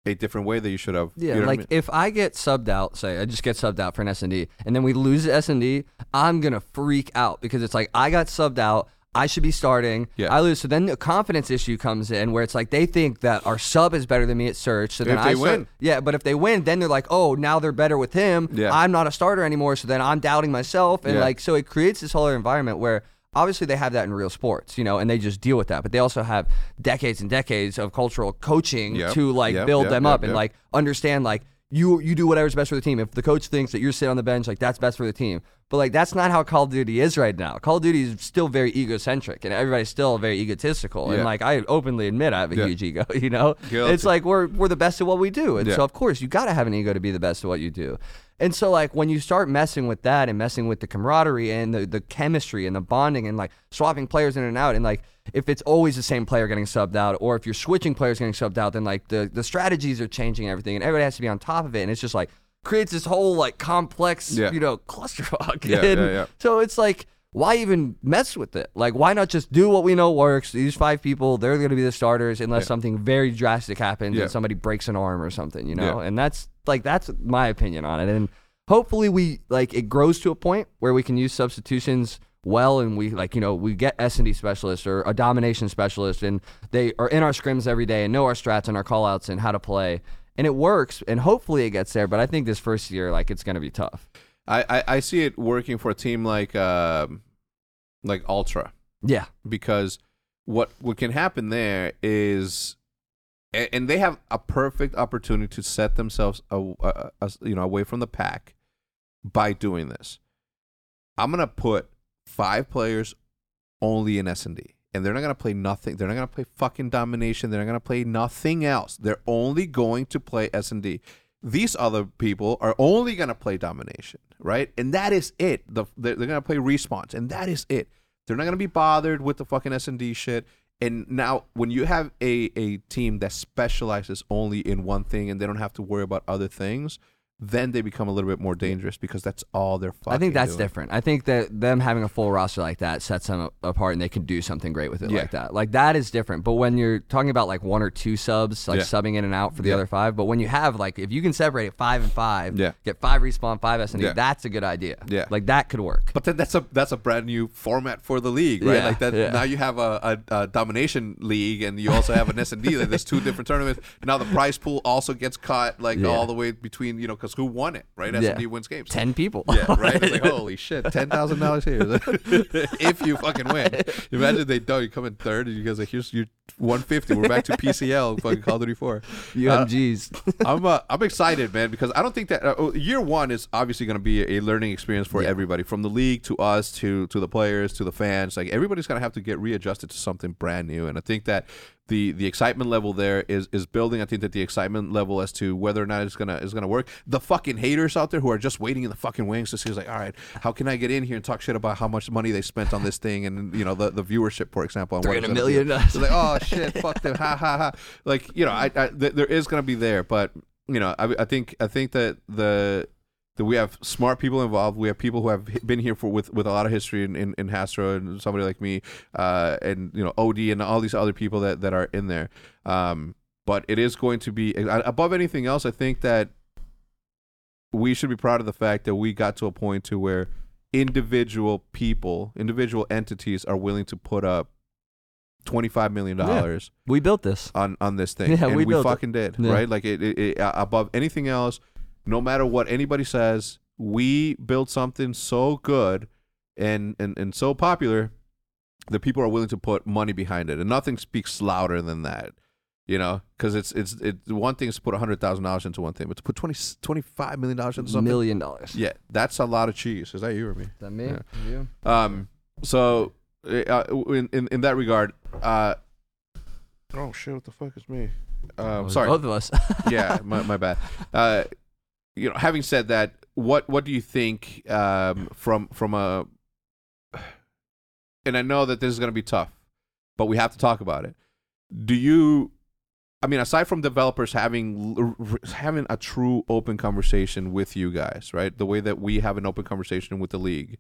a different way that you should have. Yeah, You know what I like mean? if I get subbed out, say I just get subbed out for an S and D, and then we lose the S and D, I'm gonna freak out because it's like I got subbed out. I should be starting. Yeah. I lose. So then the confidence issue comes in where it's like they think that our sub is better than me at search. So then If I start- win. yeah, but if they win, then they're like, oh, now they're better with him. Yeah. I'm not a starter anymore. So then I'm doubting myself, and Yeah. like so it creates this whole environment where obviously they have that in real sports, you know, and they just deal with that. But they also have decades and decades of cultural coaching Yep, to like yep, build yep, them up and like understand like you you do whatever's best for the team. If the coach thinks that you're sitting on the bench, like that's best for the team. But like that's not how Call of Duty is right now. Call of Duty is still very egocentric, and everybody's still very egotistical. Yeah. And like I openly admit, I have a Yeah. huge ego. You know, Guilty. it's like we're we're the best at what we do, and Yeah. so of course you got to have an ego to be the best at what you do. And so like when you start messing with that and messing with the camaraderie and the, the chemistry and the bonding and like swapping players in and out and like if it's always the same player getting subbed out or if you're switching players getting subbed out then like the, the strategies are changing and everything and everybody has to be on top of it and it's just like creates this whole like complex Yeah. you know clusterfuck Yeah, and yeah, yeah. so it's like why even mess with it like why not just do what we know works these five people they're going to be the starters unless Yeah. something very drastic happens Yeah. and somebody breaks an arm or something you know Yeah. and that's like that's my opinion on it and hopefully we like it grows to a point where we can use substitutions well and we like you know we get s&d specialists or a domination specialist and they are in our scrims every day and know our strats and our call outs and how to play and it works and hopefully it gets there but i think this first year like it's going to be tough I, I I see it working for a team like um like Ultra yeah because what what can happen there is and, and they have a perfect opportunity to set themselves a, a, a- you know away from the pack by doing this. I'm gonna put five players only in S and D, and they're not gonna play nothing. They're not gonna play fucking domination. They're not gonna play nothing else. They're only going to play S and D. These other people are only gonna play domination, right? And that is it. The, they're, they're gonna play response, and that is it. They're not gonna be bothered with the fucking S and D shit. And now, when you have a a team that specializes only in one thing and they don't have to worry about other things, then they become a little bit more dangerous because that's all they're fucking. I think that's doing. different. I think that them having a full roster like that sets them apart, and they can do something great with it Yeah. like that. Like that is different. But when you're talking about like one or two subs, like Yeah. subbing in and out for the Yeah. other five, but when you have like if you can separate it five and five, Yeah. get five respawn, five S and D, that's a good idea. Yeah. like that could work. But then that's a that's a brand new format for the league, right? Like that now you have a, a, a domination league and you also have an S and D. Like there's two different tournaments. Now the prize pool also gets cut like all the way between you know because who won it, right? S Yeah. wins games. Ten people. Yeah, right. It's like holy shit, ten thousand dollars here if you fucking win. Imagine they don't. You come in third, and you guys like here's your one fifty. We're back to PCL, fucking Call of Duty Four. UMGs. I'm uh, I'm excited, man, because I don't think that uh, oh, year one is obviously going to be a learning experience for Yeah. everybody, from the league to us to to the players to the fans. Like everybody's going to have to get readjusted to something brand new, and I think that the the excitement level there is is building. I think that the excitement level as to whether or not it's gonna is gonna work. The fucking haters out there who are just waiting in the fucking wings to see, like, all right, how can I get in here and talk shit about how much money they spent on this thing, and you know the the viewership, for example, and what Three it's hundred million. So like, oh shit, fuck them, ha ha ha. Like you know, I, I th- there is gonna be there, but you know, I, I think I think that the that we have smart people involved. We have people who have been here for with, with a lot of history in, in, in and somebody like me, uh, and you know Od and all these other people that, that are in there. Um, but it is going to be above anything else. I think that we should be proud of the fact that we got to a point to where individual people, individual entities, are willing to put up twenty five million dollars we built this. on on this thing. Yeah, and we we, built it. fucking did, Yeah. right? Like it, it, it uh, above anything else, no matter what anybody says, we built something so good and and and so popular that people are willing to put money behind it, and nothing speaks louder than that. You know, because it's it's it. One thing is to put hundred thousand dollars into one thing, but to put 20, 25 million dollars into something, Million dollars. yeah, that's a lot of cheese. Is that you or me? Is that me? Yeah. You? Um, so uh, in, in in that regard, uh, oh shit, what the fuck is me? Um, sorry, Both of us. yeah, my, my bad. Uh, you know, having said that, what what do you think um, from from a? And I know that this is going to be tough, but we have to talk about it. Do you? I mean, aside from developers having having a true open conversation with you guys, right? The way that we have an open conversation with the league.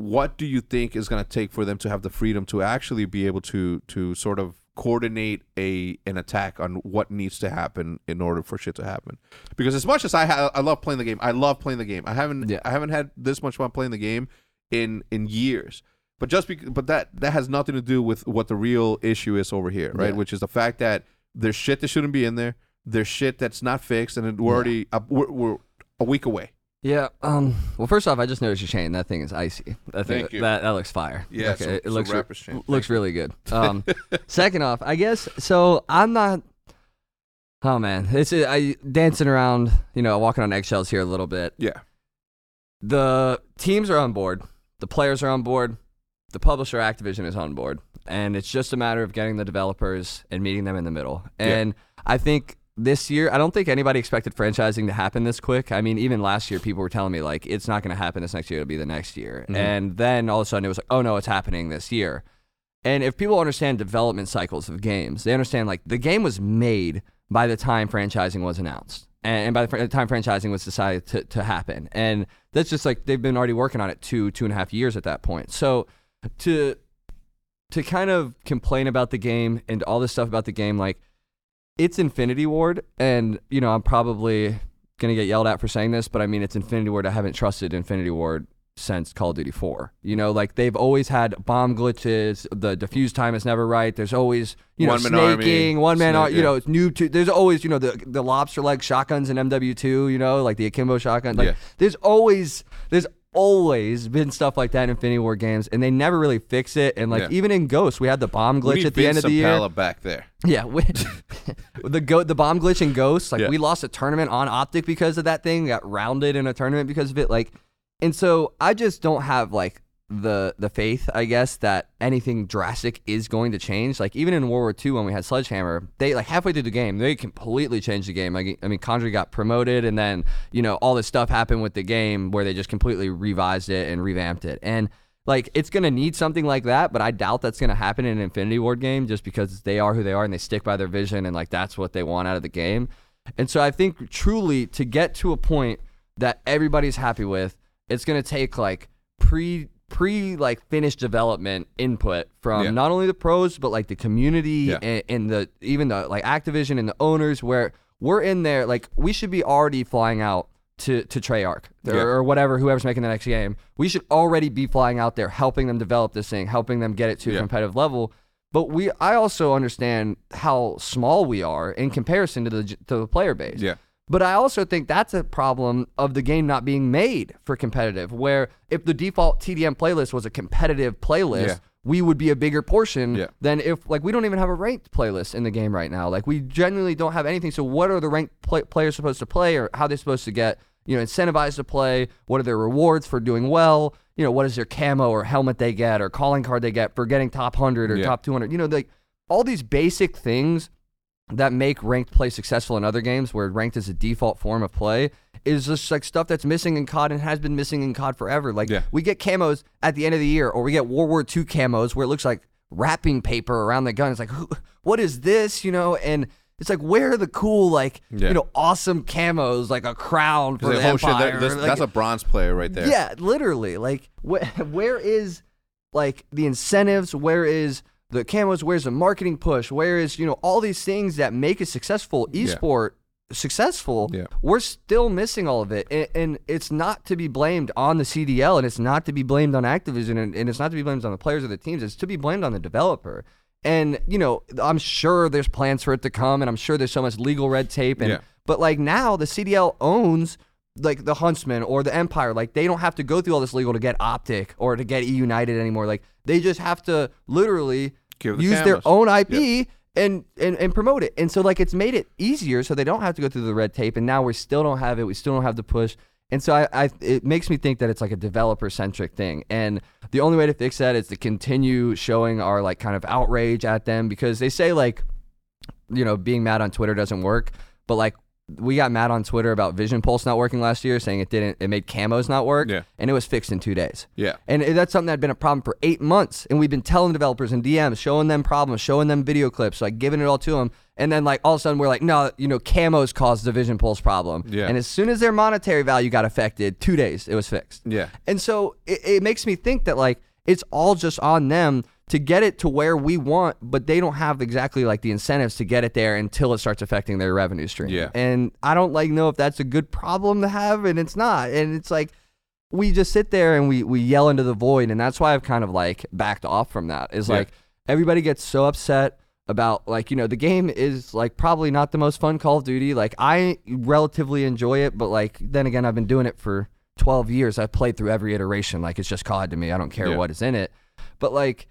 What do you think is going to take for them to have the freedom to actually be able to to sort of coordinate a an attack on what needs to happen in order for shit to happen? Because as much as I ha- I love playing the game, I love playing the game. I haven't Yeah. I haven't had this much fun playing the game in in years. But just because, but that that has nothing to do with what the real issue is over here, right? Yeah. Which is the fact that there's shit that shouldn't be in there. There's shit that's not fixed, and we're Yeah. already uh, we're, we're a week away. Yeah. Um. Well, first off, I just noticed your chain. That thing is icy. That thing, Thank you. That that looks fire. Yeah, Okay, it looks rapper's chain. looks really good. Um. second off, I guess so. I'm not. Oh man, it's I dancing around. You know, walking on eggshells here a little bit. Yeah. The teams are on board. The players are on board. The publisher Activision is on board, and it's just a matter of getting the developers and meeting them in the middle. And I think this year, I don't think anybody expected franchising to happen this quick. I mean, even last year, people were telling me like it's not going to happen this next year; it'll be the next year. Mhm. And then all of a sudden, it was like, oh no, it's happening this year. And if people understand development cycles of games, they understand like the game was made by the time franchising was announced. And, and by the fr- time franchising was decided to, to happen. And that's just like they've been already working on it two, two and a half years at that point. So to to kind of complain about the game and all this stuff about the game, like it's Infinity Ward, and you know, I'm probably gonna get yelled at for saying this, but I mean it's Infinity Ward. I haven't trusted Infinity Ward since Call of Duty 4. You know, like they've always had bomb glitches. The defuse time is never right. There's always you know army, snaking, one man, snake, you yeah. know, it's new. To, there's always you know the the lobster leg shotguns in MW2. You know, like the akimbo shotgun. Like Yeah. there's always there's always been stuff like that in Infinity Ward games, and they never really fix it. And like Yeah. even in Ghost, we had the bomb glitch at the end of the year. Back there. Yeah, we, the go the bomb glitch in Ghost, like Yeah. we lost a tournament on OpTic because of that thing. Got rounded in a tournament because of it. Like, and so I just don't have like the the faith, I guess, that anything drastic is going to change. Like even in World War II when we had Sledgehammer, they like halfway through the game, they completely changed the game. Like I mean, Condrey got promoted, and then you know all this stuff happened with the game where they just completely revised it and revamped it. And like it's gonna need something like that, but I doubt that's gonna happen in an Infinity Ward game just because they are who they are and they stick by their vision and like that's what they want out of the game. And so I think truly to get to a point that everybody's happy with, it's gonna take like pre pre like finished development input from Yeah. not only the pros but like the community Yeah. and, and the even the like Activision and the owners where we're in there like we should be already flying out to to Treyarch or, Yeah. or whatever whoever's making the next game. We should already be flying out there helping them develop this thing, helping them get it to a Yeah. competitive level. But we I also understand how small we are in comparison to the to the player base. Yeah. But I also think that's a problem of the game not being made for competitive, where if the default TDM playlist was a competitive playlist, Yeah. we would be a bigger portion Yeah. than if, like, we don't even have a ranked playlist in the game right now. Like, we genuinely don't have anything. So, what are the ranked play- players supposed to play, or how they're supposed to get, you know, incentivized to play? What are their rewards for doing well? You know, what is their camo or helmet they get, or calling card they get for getting top 100 or Yeah. top 200? You know, like, all these basic things that make ranked play successful in other games where ranked is a default form of play is just like stuff that's missing in COD and has been missing in COD forever. Like Yeah. we get camos at the end of the year or we get World War II camos where it looks like wrapping paper around the gun. It's like, who, what is this? You know, and it's like, where are the cool, like, Yeah. you know, awesome camos, like a crown for Like, the oh shit, that- this- like- that's a bronze player right there. yeah, literally. Like, wh- where is like the incentives? Where is the camos? Where's the marketing push? Where is you know all these things that make a successful Yeah. successful? Yeah. We're still missing all of it, and, and it's not to be blamed on the CDL, and it's not to be blamed on Activision, and, and it's not to be blamed on the players or the teams. It's to be blamed on the developer. And you know, I'm sure there's plans for it to come, and I'm sure there's so much legal red tape, and Yeah. but like now the CDL owns like the Huntsmen or the Empire. Like they don't have to go through all this legal to get OpTic or to get E United anymore. Like they just have to literally The use their own IP and, and and promote it. And so like it's made it easier so they don't have to go through the red tape. And now we still don't have it. We still don't have the push. And so I, I it makes me think that it's like a developer centric thing. And the only way to fix that is to continue showing our like kind of outrage at them because they say like you know, being mad on Twitter doesn't work. But like we got mad on Twitter about Vision Pulse not working last year, saying it didn't, it made camos not work, Yeah. and it was fixed in two days. Yeah. And that's something that had been a problem for eight months. And we've been telling developers and DMs, showing them problems, showing them video clips, like giving it all to them. And then like all of a sudden we're like, no, you know, camos caused the Vision Pulse problem. Yeah. And as soon as their monetary value got affected, two days it was fixed. Yeah. And so it, it makes me think that like it's all just on them to get it to where we want, but they don't have exactly like the incentives to get it there until it starts affecting their revenue stream. Yeah. And I don't like know if that's a good problem to have, and it's not. And it's like we just sit there and we we yell into the void, and that's why I've kind of like backed off from that. Is Yeah. like everybody gets so upset about like you know the game is like probably not the most fun Call of Duty. Like I relatively enjoy it, but like then again, I've been doing it for 12 years. I've played through every iteration. Like it's just COD to me. I don't care Yeah. what is in it. But like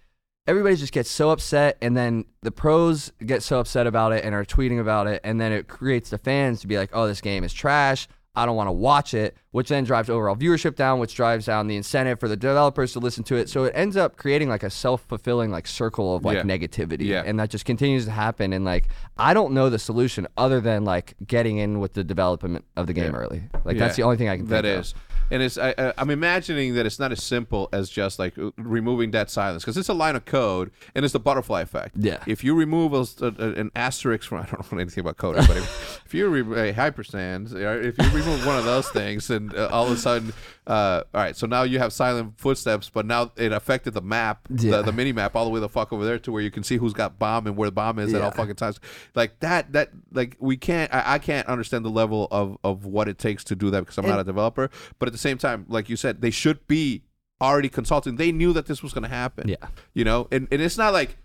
everybody just gets so upset, and then the pros get so upset about it and are tweeting about it, and then it creates the fans to be like, "Oh, this game is trash." I don't want to watch it, which then drives overall viewership down, which drives down the incentive for the developers to listen to it. So it ends up creating like a self-fulfilling like circle of like Yeah. negativity, Yeah. and that just continues to happen. And like I don't know the solution other than like getting in with the development of the game Yeah. early. Like that's the only thing I can think That of. And it's. I, I, I'm imagining that it's not as simple as just like removing that silence because it's a line of code and it's the butterfly effect. Yeah. If you remove a, a- an asterisk from I don't know anything about coding, but if, if you remove a hyperstand, uh, if you remove one of those things, and uh, all of a sudden, uh, all right, so now you have silent footsteps, but now it affected the map, Yeah. the, the mini map, all the way the fuck over there to where you can see who's got bomb and where the bomb is at all fucking times. Like that, that like we can't. I, I can't understand the level of of what it takes to do that because I'm not a developer. But at the same time, like you said, they should be already consulting. They knew that this was going to happen. Yeah. You know, and and it's not like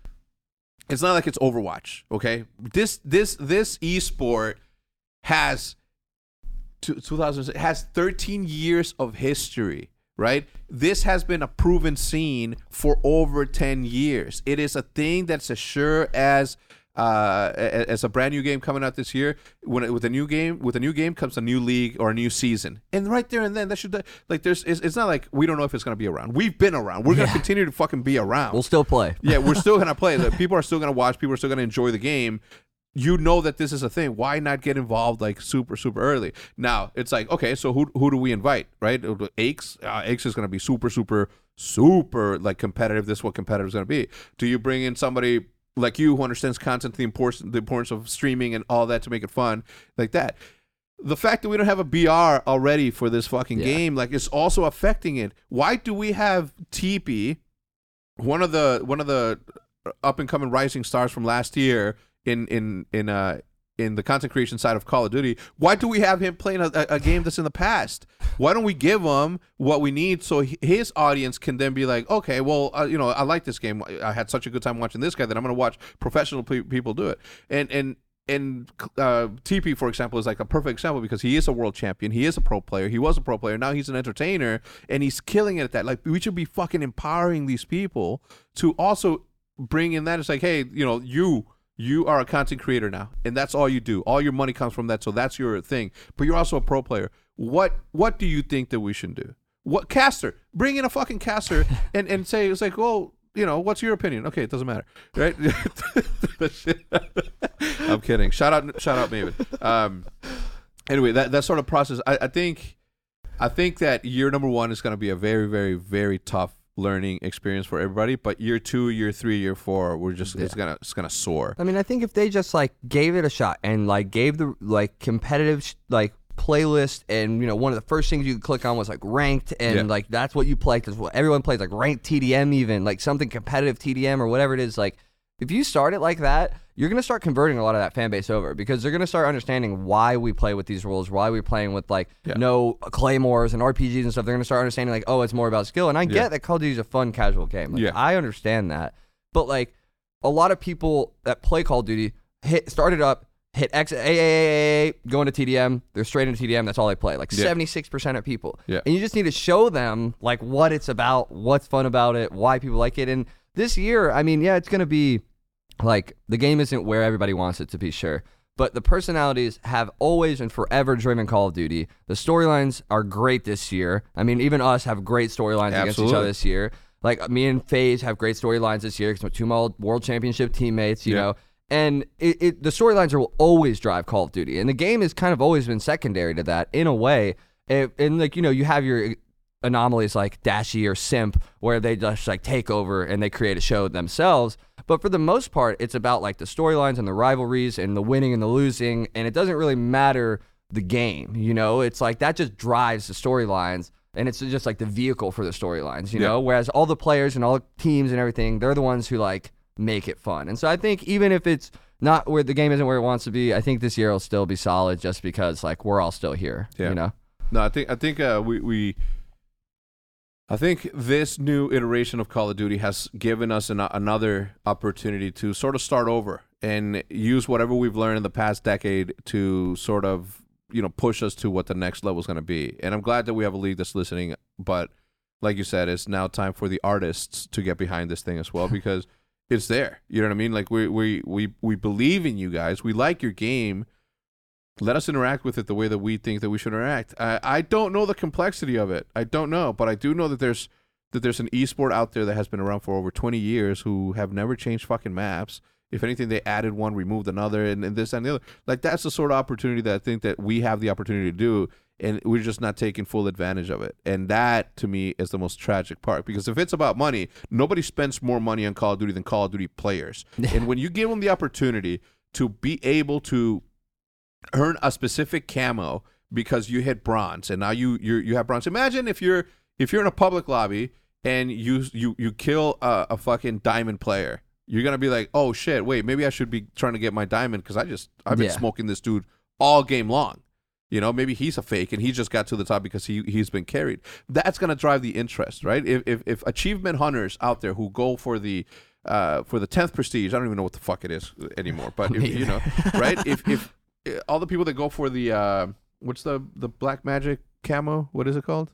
it's not like it's Overwatch. Okay, this this this esport has two, 2000 has 13 years of history right this has been a proven scene for over 10 years it is a thing that's as sure as uh, as a brand new game coming out this year, when it, with a new game, with a new game comes a new league or a new season, and right there and then that should like there's it's, it's not like we don't know if it's gonna be around. We've been around. We're gonna continue to fucking be around. We'll still play. Yeah, we're still gonna play. The People are still gonna watch. People are still gonna enjoy the game. You know that this is a thing. Why not get involved like super super early? Now it's like okay, so who who do we invite? Right? Aches. Uh, Aches is gonna be super super super like competitive. This is what competitive is gonna be. Do you bring in somebody? Like you, who understands content, the importance, the importance of streaming and all that to make it fun, like that the fact that we don't have a BR already for this fucking Yeah. game, like, it's also affecting it. Why do we have TeePee, one of the one of the up and coming rising stars from last year in in in uh in the content creation side of Call of Duty? Why do we have him playing a, a, game that's in the past? Why don't we give him what we need so his audience can then be like, okay, well, uh, you know, I like this game. I had such a good time watching this guy that I'm going to watch professional pe- people do it. And and and uh, TeePee, for example, is like a perfect example because he is a world champion. He is a pro player. He was a pro player. Now he's an entertainer, and he's killing it at that. Like we should be fucking empowering these people to also bring in that. It's like, hey, you know, you you are a content creator now, and that's all you do. All your money comes from that, so that's your thing. But you're also a pro player. What what do you think that we should do? What caster? Bring in a fucking caster and and say it's like, well, you know, what's your opinion? Okay, it doesn't matter, right? I'm kidding. Shout out, shout out, Maven. Um, anyway, that that sort of process, I, I think, I think that year number one is going to be a very, very, very tough learning experience for everybody. But year two, year three, year four, we're just it's gonna it's gonna soar. I mean, I think if they just like gave it a shot and like gave the like competitive sh- like playlist and you know one of the first things you could click on was like ranked and Yeah. like that's what you play because what everyone plays like ranked TDM even like something competitive TDM or whatever it is like if you start it like that you're gonna start converting a lot of that fan base over because they're gonna start understanding why we play with these rules why we're playing with like Yeah. no claymores and RPGs and stuff they're gonna start understanding like oh it's more about skill and I get Yeah. that Call of Duty is a fun casual game like, Yeah. I understand that but like a lot of people that play Call of Duty hit started up, hit X A A A A, go into TDM. They're straight into TDM. That's all they play. Like Yeah. seventy six percent of people. Yeah. And you just need to show them like what it's about, what's fun about it, why people like it. And this year, I mean, yeah, it's gonna be like the game isn't where everybody wants it to be, sure. But the personalities have always and forever driven Call of Duty. The storylines are great this year. I mean, even us have great storylines against each other this year. Like me and FaZe have great storylines this year because we're two more world championship teammates, you Yeah. know. And it, it the storylines will always drive Call of Duty, and the game has kind of always been secondary to that in a way. It, and like you know, you have your anomalies like Dashy or Simp, where they just like take over and they create a show themselves. But for the most part, it's about like the storylines and the rivalries and the winning and the losing, and it doesn't really matter the game. You know, it's like that just drives the storylines, and it's just like the vehicle for the storylines. You Yeah. know, whereas all the players and all the teams and everything, they're the ones who like make it fun. And so I think even if it's not where the game isn't where it wants to be, I think this year will still be solid just because like we're all still here. Yeah. You know. No, I think I think uh, we we I think this new iteration of Call of Duty has given us an, another opportunity to sort of start over and use whatever we've learned in the past decade to sort of you know push us to what the next level is going to be. And I'm glad that we have a league that's listening, but like you said, it's now time for the artists to get behind this thing as well because it's there. You know what I mean? Like we we we we believe in you guys. We like your game. Let us interact with it the way that we think that we should interact. I, I don't know the complexity of it. I don't know, but I do know that there's that there's an esport out there that has been around for over 20 years who have never changed fucking maps. If anything, they added one, removed another, and, and this and the other. Like that's the sort of opportunity that I think that we have the opportunity to do, and we're just not taking full advantage of it. And that to me is the most tragic part because if it's about money, nobody spends more money on Call of Duty than Call of Duty players. and when you give them the opportunity to be able to earn a specific camo because you hit bronze and now you you you have bronze. Imagine if you're if you're in a public lobby and you you you kill a, a fucking diamond player. You're gonna be like, oh shit, wait, maybe I should be trying to get my diamond because I just I've been Yeah. smoking this dude all game long. You know, maybe he's a fake and he just got to the top because he he's been carried. That's gonna drive the interest, right? If if, if achievement hunters out there who go for the uh, for the tenth prestige, I don't even know what the fuck it is anymore, but if, you know, right? If if all the people that go for the uh, what's the the black magic camo? What is it called?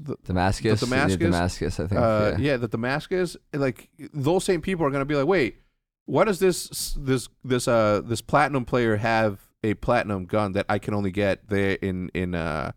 The, Damascus, The Damascus? Damascus, I think. Uh, yeah. yeah, the Damascus. Like those same people are gonna be like, wait, why does this this this uh this platinum player have a platinum gun that I can only get there in in uh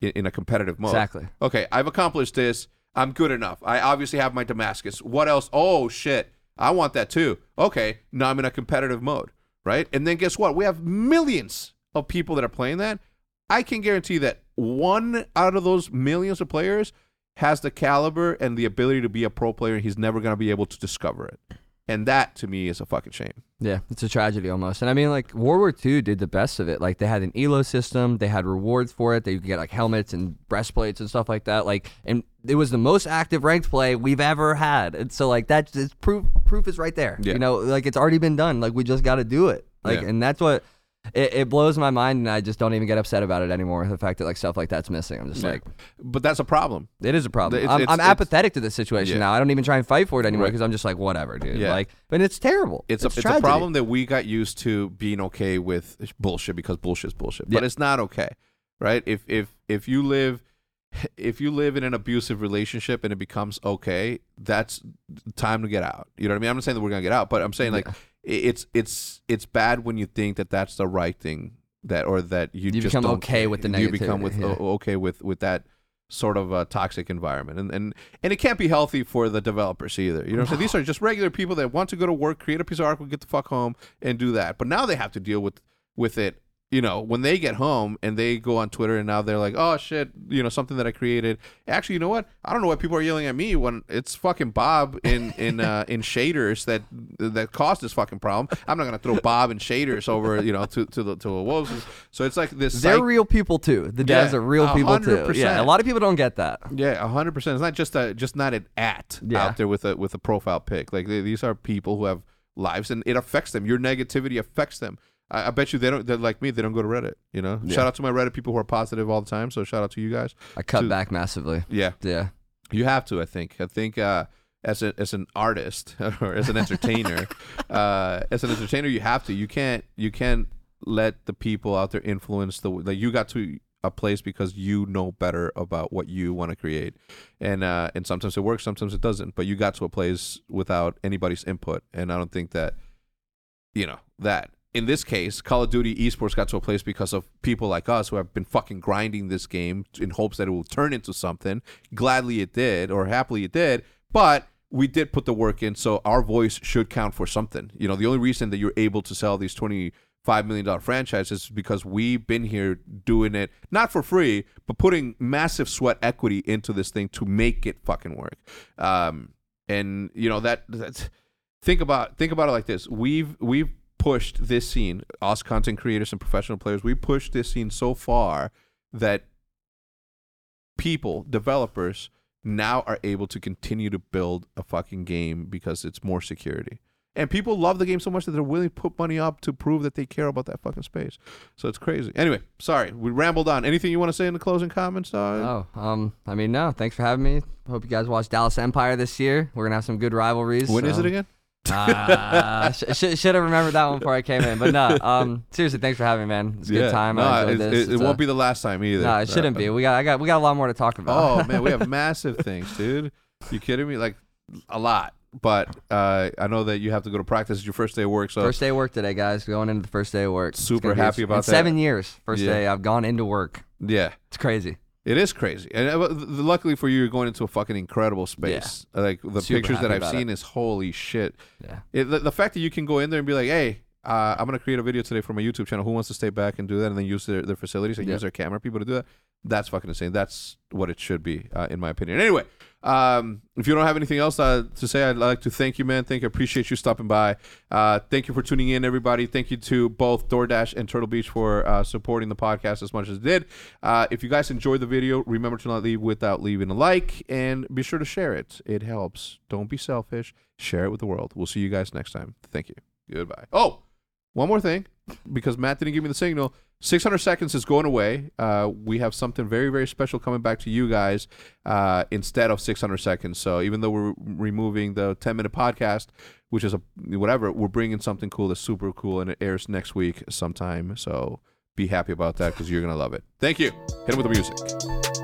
in, in a competitive mode? exactly. Okay, I've accomplished this. I'm good enough. I obviously have my Damascus. What else? Oh shit, I want that too. Okay, now I'm in a competitive mode, right? And then guess what? We have millions of people that are playing that. I can guarantee that one out of those millions of players has the caliber and the ability to be a pro player, and he's never going to be able to discover it. And that to me is a fucking shame. Yeah, it's a tragedy almost. And I mean, like World War II did the best of it. Like they had an elo system, they had rewards for it. They could get like helmets and breastplates and stuff like that. Like, and it was the most active ranked play we've ever had. And so, like, that's proof. Proof is right there. Yeah. You know, like it's already been done. Like we just got to do it. Like, Yeah. and that's what. It, it blows my mind, and I just don't even get upset about it anymore. The fact that like stuff like that's missing, I'm just Yeah. like, But that's a problem. it is a problem. It's- I'm, it's- I'm it's- apathetic to this situation Yeah. now. I don't even try and fight for it anymore Right. because I'm just like, whatever, dude. Yeah. Like, but it's terrible. It's, a it's a tragedy. problem that we got used to being okay with bullshit because bullshit's bullshit. But Yeah. it's not okay, right? If if if you live if you live in an abusive relationship and it becomes okay, that's time to get out. You know what I mean? I'm not saying that we're gonna get out, but I'm saying like it's it's it's bad when you think that that's the right thing that or that you, You just become okay with the You become with yeah. okay with with that sort of uh, toxic environment and, and and it can't be healthy for the developers either you know what I'm saying? these are just regular people that want to go to work create a piece of artwork get the fuck home and do that but now they have to deal with with it you know when they get home and they go on twitter and now they're like oh shit you know something that i created actually you know what i don't know why people are yelling at me when it's fucking bob in in uh in shaders that that caused this fucking problem i'm not gonna throw bob and shaders over you know to to the to the wolves so it's like this They're psych- real people too. The devs Yeah, are real people hundred too. Yeah, a lot of people don't get that. Yeah, hundred percent. It's not just a just not an at Yeah. out there with a with a profile pic. Like they, these are people who have lives, and it affects them. Your negativity affects them. I, I bet you they don't. They're like me. They don't go to Reddit. You know. Yeah. Shout out to my Reddit people who are positive all the time. So shout out to you guys. I cut To- back massively. Yeah, Yeah. you have to. I think. I think. uh as, a, as an artist or as an entertainer, uh, as an entertainer, you have to. You can't. You can't let the people out there influence the. Like you got to a place because you know better about what you want to create, and uh, and sometimes it works, sometimes it doesn't. But you got to a place without anybody's input, and I don't think that, you know, that in this case, Call of Duty esports got to a place because of people like us who have been fucking grinding this game in hopes that it will turn into something. Gladly it did, or happily it did, but we did put the work in, so our voice should count for something. You know, the only reason that you're able to sell these twenty five million dollar franchises is because we've been here doing it not for free, but putting massive sweat equity into this thing to make it fucking work. Um, and you know that that's think about think about it like this: we've we've pushed this scene, us content creators and professional players, we pushed this scene so far that people, developers, now are able to continue to build a fucking game because it's more security. and people love the game so much that they're willing to put money up to prove that they care about that fucking space. So it's crazy. Anyway, sorry, we rambled on. Anything you want to say in the closing comments? Uh, Oh, um, I mean, no. Thanks for having me. Hope you guys watch Dallas Empire this year. We're gonna have some good rivalries. when is so- it again? Ah, sh- sh- should have remembered that one before I came in. But no, um, seriously, thanks for having me, man. It's a good time. No, it, this. it- it won't a- be the last time either. No, it shouldn't Uh, be. We got, I got, we got a lot more to talk about. Oh man, we have massive things, dude. You kidding me? Like a lot. But uh, I know that you have to go to practice. It's your first day of work, so First day of work today, guys. Going into the first day of work. Super happy about that. Seven years, first Yeah. day I've gone into work. yeah, It's crazy. It is crazy. And uh, luckily for you, you're going into a fucking incredible space. Like the Super pictures that happy I've about seen is holy shit. Yeah. It, the, the fact that you can go in there and be like, hey. Uh, I'm gonna create a video today for my YouTube channel. Who wants to stay back and do that, and then use their, their facilities and Yeah. use their camera people to do that? That's fucking insane. That's what it should be, uh, in my opinion. Anyway, um, if you don't have anything else uh, to say, I'd like to thank you, man. Thank you. Appreciate you stopping by. Uh, thank you for tuning in, everybody. Thank you to both DoorDash and Turtle Beach for uh, supporting the podcast as much as it did. Uh, if you guys enjoyed the video, remember to not leave without leaving a like and be sure to share it. It helps. Don't be selfish. Share it with the world. We'll see you guys next time. Thank you. Goodbye. Oh, one more thing, because Matt didn't give me the signal. 600 seconds is going away. Uh, we have something very, very special coming back to you guys uh, instead of 600 seconds. So even though we're removing the 10 minute podcast, which is a whatever, we're bringing something cool that's super cool, and it airs next week sometime. So be happy about that because you're gonna love it. Thank you. Hit him with the music.